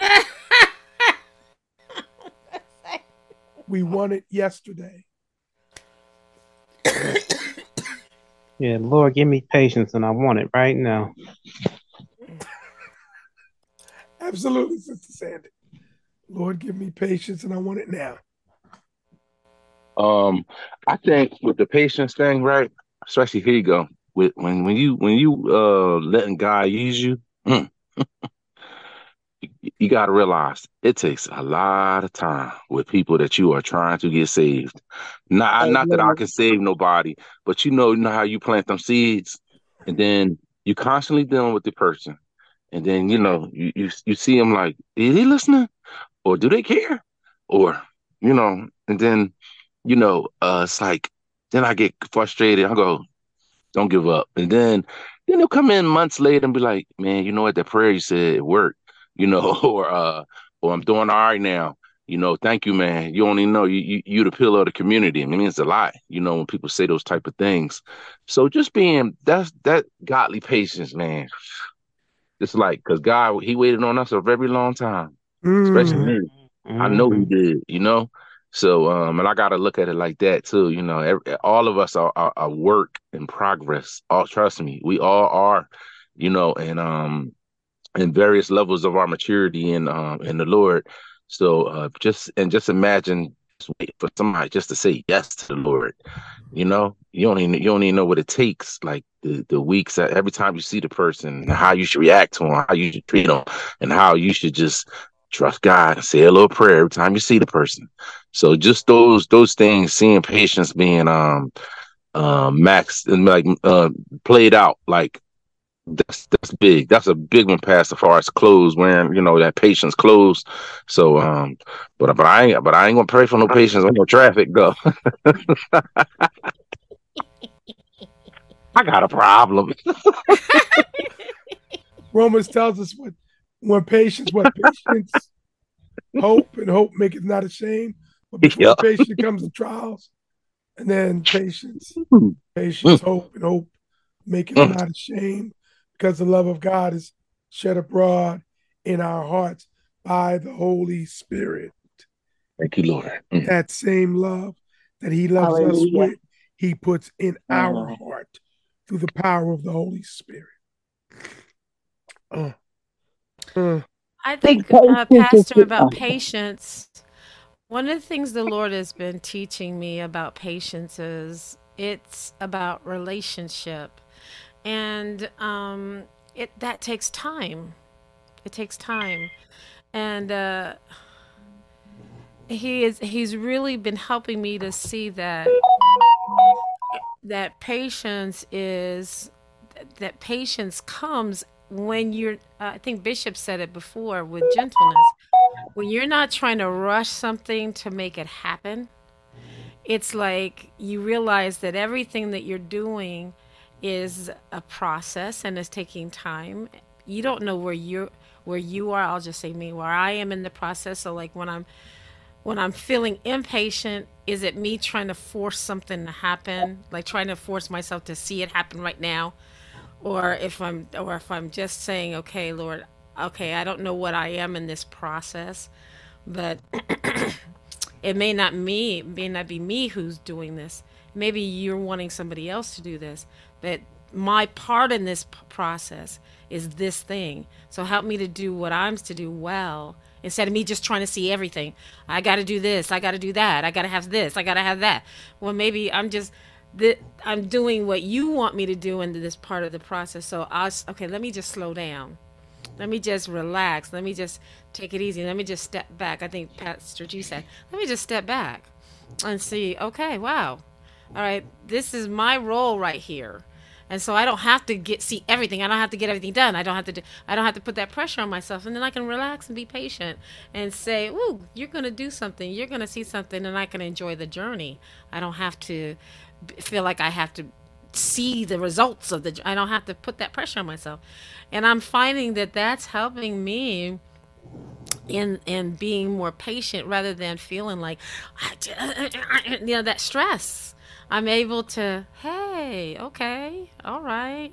We won it yesterday. Yeah, Lord, give me patience, and I want it right now. Absolutely, Sister Sandy. Lord, give me patience, and I want it now. Um, I think with the patience thing, right? Especially here you go. With when when you when you uh letting God use you, mm, you, you got to realize it takes a lot of time with people that you are trying to get saved. Not not that I can save nobody, but you know, you know how you plant them seeds, and then you constantly dealing with the person, and then you know you you, you see them like, is he listening, or do they care, or you know, and then you know, uh, it's like then I get frustrated. I go, don't give up. And then then they'll come in months later and be like, man, you know what, that prayer you said worked, you know, or uh or I'm doing all right now. You know, thank you, man. You only know you you you the pillar of the community. I mean, it's a lot, you know, when people say those type of things. So just being that's that godly patience, man. Just like because God, He waited on us a very long time, especially Mm. me. I know he Mhm. did, you know. So, um, and I got to look at it like that too. You know, every, all of us are, are, are work in progress. All trust me, we all are. You know, and um, in various levels of our maturity in um in the Lord. So, uh, just and just imagine just wait for somebody just to say yes to the Lord. You know, you don't even you don't even know what it takes. Like the the weeks that every time you see the person, how you should react to them, how you should treat them, and how you should just trust God and say a little prayer every time you see the person. So just those those things, seeing patience being um um max and like uh played out like that's that's big. That's a big one past as far as clothes wearing, you know, that patience clothes. So um but but I ain't but I ain't gonna pray for no patience on no traffic though. I got a problem. Romans tells us what when patience, what patience, hope, and hope make it not ashamed. But before Yeah. patience comes the trials, and then patience, Mm. patience, hope, and hope maketh Mm. not ashamed, because the love of God is shed abroad in our hearts by the Holy Spirit. Thank you, Lord. Mm. That same love that He loves us with, He puts in our Mhm. heart through the power of the Holy Spirit. Uh, uh, I Think think, uh, Pastor, about patience. One of the things the Lord has been teaching me about patience is it's about relationship, and um, it that takes time. It takes time, and uh, he is he's really been helping me to see that that patience is that patience comes when you're uh, i think bishop said it before with gentleness when you're not trying to rush something to make it happen it's like you realize that everything that you're doing is a process and is taking time. You don't know where you're where you are. I'll just say me where i am in the process. So like when i'm when I'm feeling impatient, is it me trying to force something to happen, like trying to force myself to see it happen right now, or if I'm or if I'm just saying, okay, Lord, okay, I don't know what I am in this process, but it may not me, may not be me who's doing this. Maybe you're wanting somebody else to do this, but my part in this p- process is this thing. So help me to do what I'm to do well instead of me just trying to see everything. I got to do this, I got to do that, I got to have this, I got to have that. Well, maybe I'm just that I'm doing what you want me to do in this part of the process. So I was okay. Let me just slow down. Let me just relax. Let me just take it easy. Let me just step back. I think Pastor G said, let me just step back and see. Okay, wow. All right, this is my role right here and so I don't have to get see everything. I don't have to get everything done. I don't have to do, I don't have to put that pressure on myself, and then I can relax and be patient and say, "Ooh, you're to do something. You're to see something, and I can enjoy the journey. I don't have to feel like I have to see the results of the. I don't have to put that pressure on myself, and I'm finding that that's helping me." in in being more patient rather than feeling like you know that stress I'm able to, hey, okay, all right.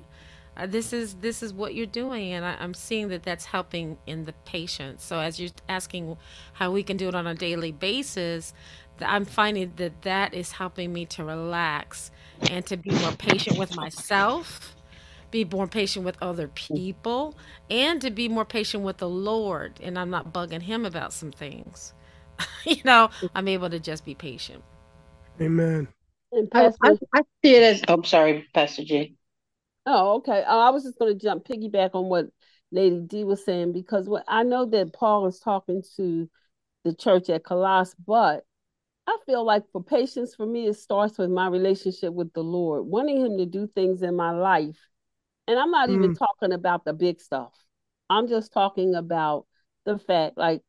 Uh, this is this is what you're doing, and I, I'm seeing that that's helping in the patient. So as you're asking how we can do it on a daily basis, I'm finding that that is helping me to relax and to be more patient with myself, be more patient with other people, and to be more patient with the Lord. And I'm not bugging Him about some things. you know, I'm able to just be patient. Amen. And I, Pastor, I, I see it as. I'm sorry, Pastor G. oh, okay. Uh, I was just going to jump piggyback on what Lady D was saying because what I know that Paul is talking to the church at Colossus, but I feel like for patience for me, it starts with my relationship with the Lord, wanting Him to do things in my life. And I'm not even Mm. talking about the big stuff. I'm just talking about the fact, like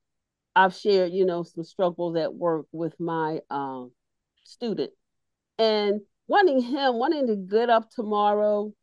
I've shared, you know, some struggles at work with my um, student and wanting him, wanting to get up tomorrow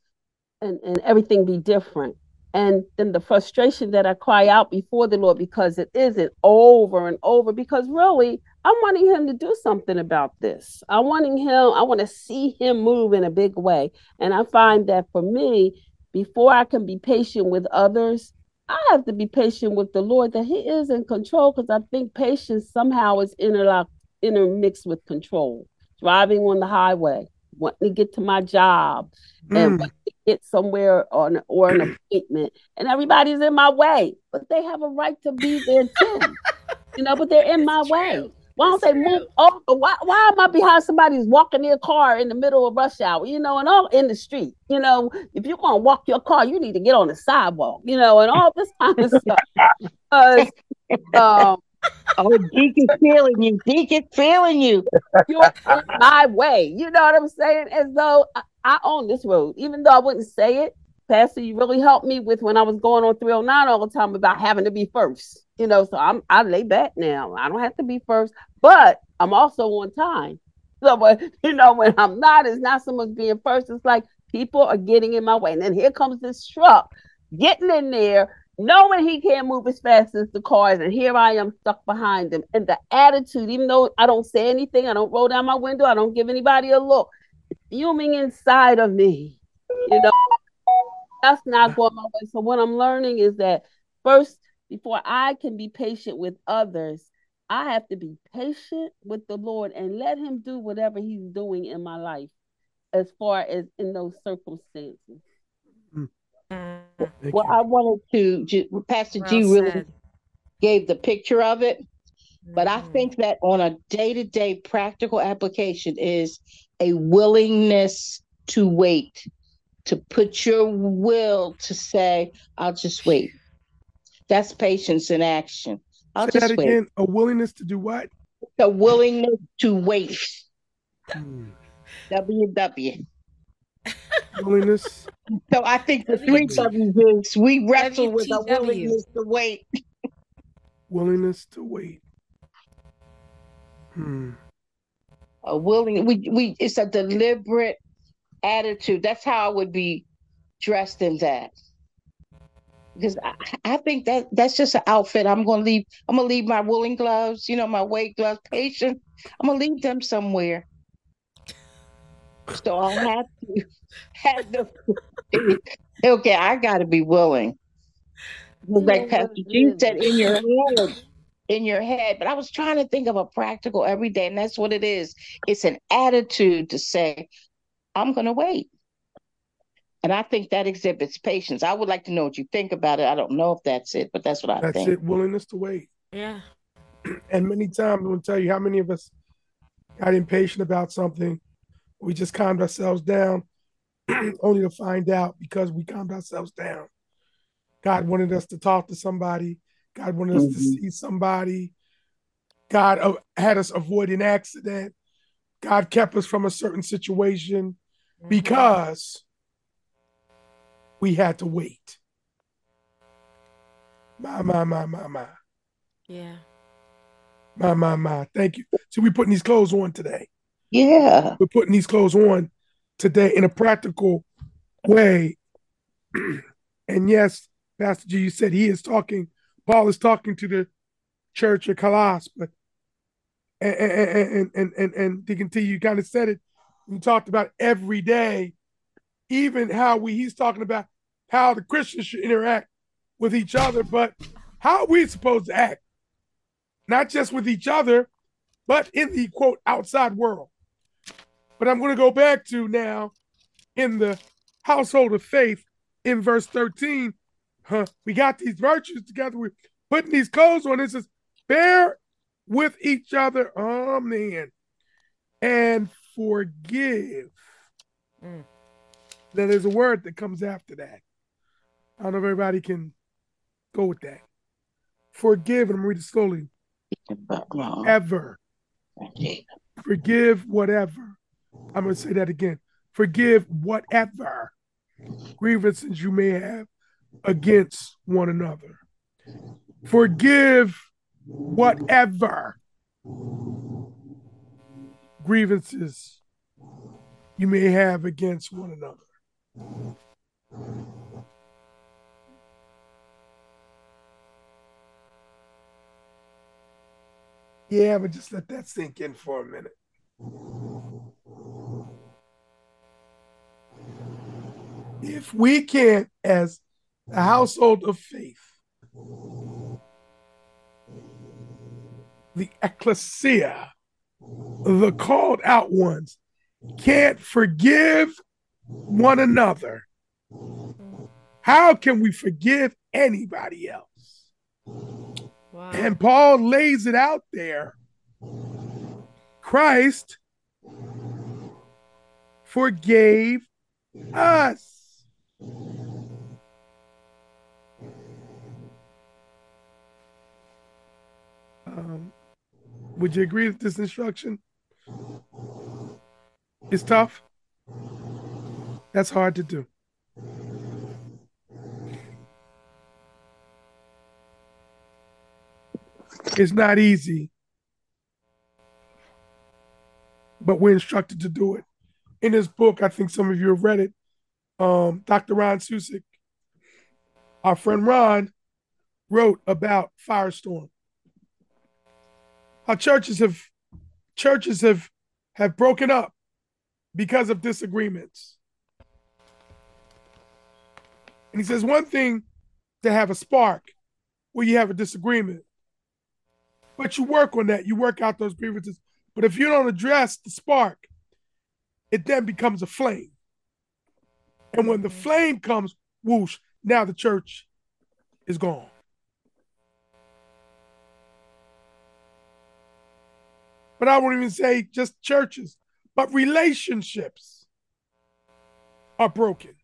and, and everything be different. And then the frustration that I cry out before the Lord because it isn't over and over. Because really, I'm wanting him to do something about this. I'm wanting him, I want to see him move in a big way. And I find that for me, before I can be patient with others, I have to be patient with the Lord that He is in control because I think patience somehow is interlocked, intermixed with control. Driving on the highway, wanting to get to my job, and Mm. wanting to get somewhere on or an appointment, and everybody's in my way, but they have a right to be there too. you know, but they're in my It's way. true. Why don't It's they move over? Why, why am I behind somebody's walking their car in the middle of rush hour? You know, and all in the street. You know, if you're gonna walk your car, you need to get on the sidewalk. You know, and all this kind of stuff. Because um, Oh, Deacon feeling you. Deacon feeling you. you're in my way. You know what I'm saying? As though I, I own this road, even though I wouldn't say it. Pastor, you really helped me with when I was going on 309 all the time about having to be first. You know, so I'm I lay back now. I don't have to be first, but I'm also on time. So, but you know, when I'm not, it's not so much being first. It's like people are getting in my way, and then here comes this truck getting in there, knowing he can't move as fast as the cars, and here I am stuck behind him. And the attitude, even though I don't say anything, I don't roll down my window, I don't give anybody a look, fuming inside of me. You know, that's not going my way. So what I'm learning is that first, before I can be patient with others, I have to be patient with the Lord and let Him do whatever He's doing in my life, as far as in those circumstances. Thank Well, you. I wanted to, ju- Pastor Well G really said. gave the picture of it, but I Mhm. think that on a day to day practical application is a willingness to wait, to put your will to say, I'll just wait. That's patience in action. I'll Say that just wait. A willingness to do what? A willingness to wait. Mm. WW. Willingness. So I think the three W- W's is we wrestle with a willingness to wait. Willingness to wait. Hmm. a willing we we it's a deliberate attitude that's how i would be dressed in that because I, I think that that's just an outfit i'm gonna leave i'm gonna leave my woolen gloves you know my weight gloves patient i'm gonna leave them somewhere so i'll have to have the okay i gotta be willing like You know what pastor it g said in your head in your head but i was trying to think of a practical everyday and that's what it is it's an attitude to say i'm gonna wait and I think that exhibits patience. I would like to know what you think about it. I don't know if that's it, but that's what I That's think. it. Willingness to wait. Yeah. And many times, I'm going to tell you how many of us got impatient about something, We just calmed ourselves down, only to find out because we calmed ourselves down. God wanted us to talk to somebody. God wanted us to Mhm. see somebody. God uh, had us avoid an accident. God kept us from a certain situation because we had to wait. My, my, my, my, my, Yeah. my, my, my. Thank you. So we're putting these clothes on today. Yeah. We're putting these clothes on today in a practical way. and yes, Pastor G, you said he is talking, Paul is talking to the church of Colossus, but and and and and, and, to continue, you kind of said it. You talked about every day, even how we he's talking about how the Christians should interact with each other, but how are we supposed to act? Not just with each other, but in the quote outside world. But I'm going to go back to now in the household of faith in verse 13. Huh, we got these virtues together. We're putting these clothes on. It says, bear with each other. Oh, man. And forgive. Mm. Now, there's a word that comes after that. I don't know if everybody can go with that. Forgive, and I'm reading slowly. Ever. Forgive whatever. I'm going to say that again. Forgive whatever grievances you may have against one another. Forgive whatever grievances you may have against one another. Yeah, but just let that sink in for a minute. If we can't, as a household of faith, the ecclesia, the called out ones, can't forgive one another, how can we forgive anybody else? Wow. And Paul lays it out there. Christ forgave us. Um, would you agree with this instruction? It's tough. That's hard to do. It's not easy, but we're instructed to do it. In this book, I think some of you have read it. Um, Dr. Ron Susek, our friend Ron, wrote about Firestorm. How churches have churches have have broken up because of disagreements. And he says one thing to have a spark where you have a disagreement. But you work on that, you work out those grievances. But if you don't address the spark, it then becomes a flame. And when the flame comes, whoosh, now the church is gone. But I won't even say just churches, but relationships are broken.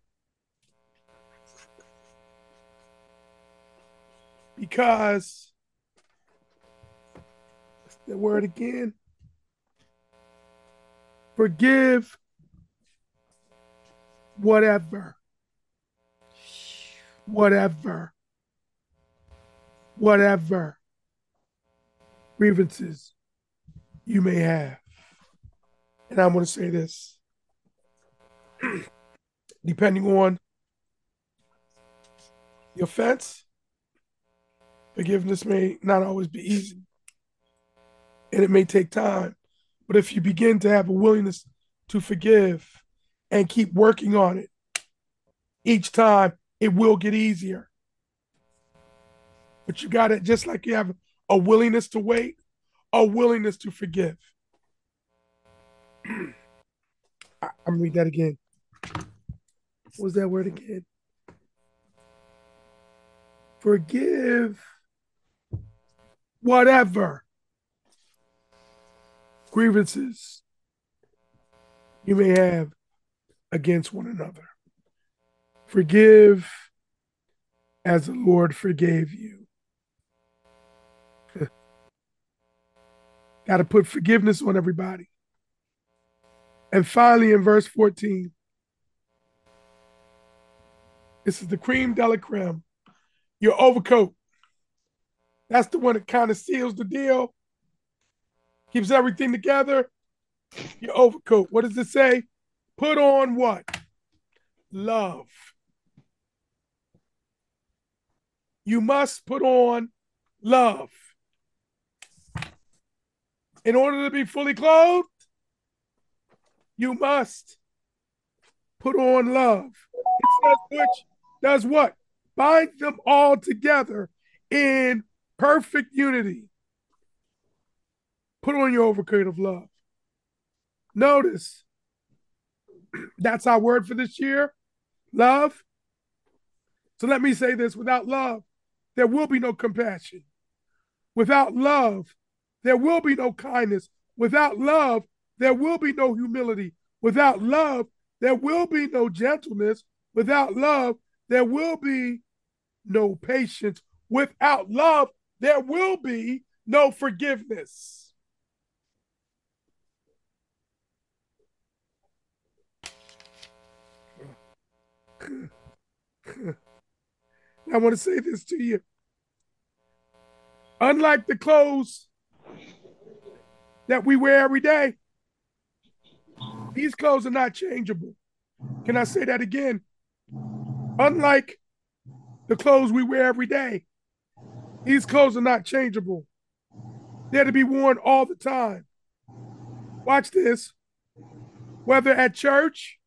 Because the word again? Forgive whatever. Whatever. Whatever grievances you may have. And I'm going to say this depending on the offense, forgiveness may not always be easy and it may take time. But if you begin to have a willingness to forgive and keep working on it, each time it will get easier. But you got it just like you have a willingness to wait, a willingness to forgive. I'm read that again. What was that word again? Forgive whatever grievances you may have against one another. Forgive as the Lord forgave you. Got to put forgiveness on everybody. And finally, in verse 14, this is the cream de la creme, your overcoat. That's the one that kind of seals the deal, keeps everything together. Your overcoat. What does it say? Put on what? Love. You must put on love. In order to be fully clothed, you must put on love. It says which does what? Bind them all together in perfect unity. Put on your overcoat of love. Notice that's our word for this year love. So let me say this without love, there will be no compassion. Without love, there will be no kindness. Without love, there will be no humility. Without love, there will be no gentleness. Without love, there will be no patience. Without love, there will be no forgiveness. I want to say this to you. Unlike the clothes that we wear every day, these clothes are not changeable. Can I say that again? Unlike the clothes we wear every day, these clothes are not changeable. They're to be worn all the time. Watch this. Whether at church,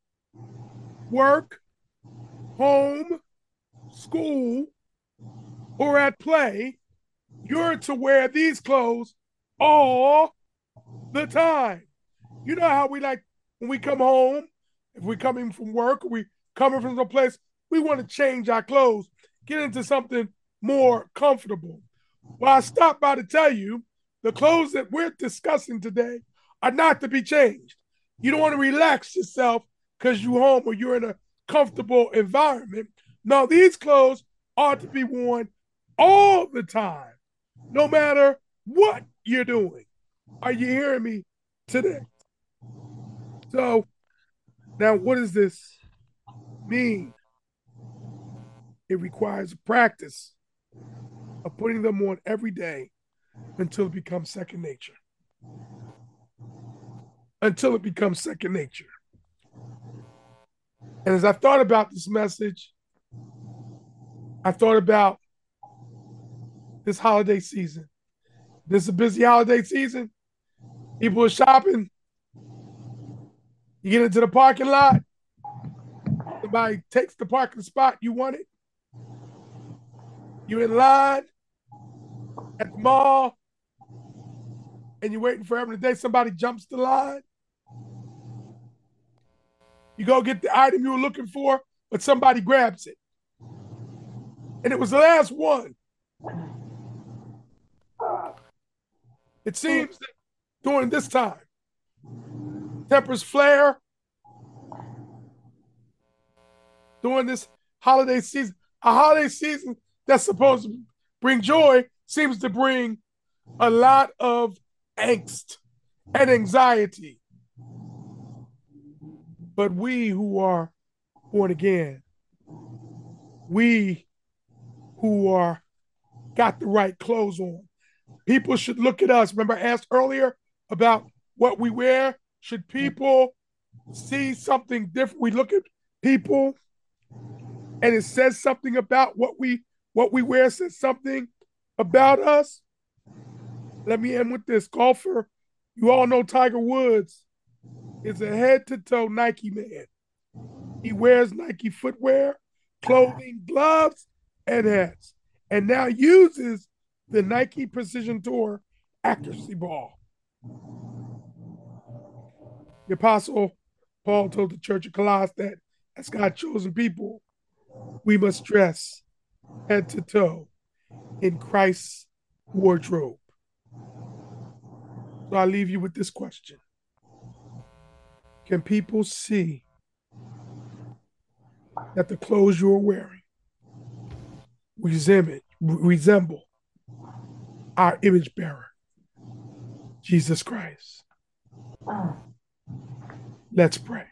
work, home, school, or at play, you're to wear these clothes all the time. You know how we like when we come home, if we're coming from work or we coming from some place, we want to change our clothes, get into something more comfortable. Well, I stopped by to tell you the clothes that we're discussing today are not to be changed. You don't want to relax yourself because you're home or you're in a comfortable environment. Now, these clothes are to be worn all the time, no matter what you're doing. Are you hearing me today? So, now what does this mean? It requires practice of putting them on every day until it becomes second nature. Until it becomes second nature. And as I thought about this message, I thought about this holiday season. This is a busy holiday season. People are shopping. You get into the parking lot. Somebody takes the parking spot you wanted. You're in line at the mall and you're waiting forever. Today, somebody jumps the line. You go get the item you were looking for, but somebody grabs it. And it was the last one. It seems that during this time, tempers flare during this holiday season. A holiday season that's supposed to bring joy seems to bring a lot of angst and anxiety. But we who are born again, we who are got the right clothes on, people should look at us. Remember, I asked earlier about what we wear. Should people see something different? We look at people and it says something about what we what we wear says something about us. Let me end with this. Golfer, you all know Tiger Woods is a head to toe Nike man. He wears Nike footwear, clothing, gloves, and hats, and now uses the Nike Precision Tour accuracy ball. The Apostle Paul told the church of Colossus that as God's chosen people, we must dress head to toe in Christ's wardrobe. So I leave you with this question can people see that the clothes you are wearing resemble, resemble our image bearer, Jesus Christ? Ah. Let's pray.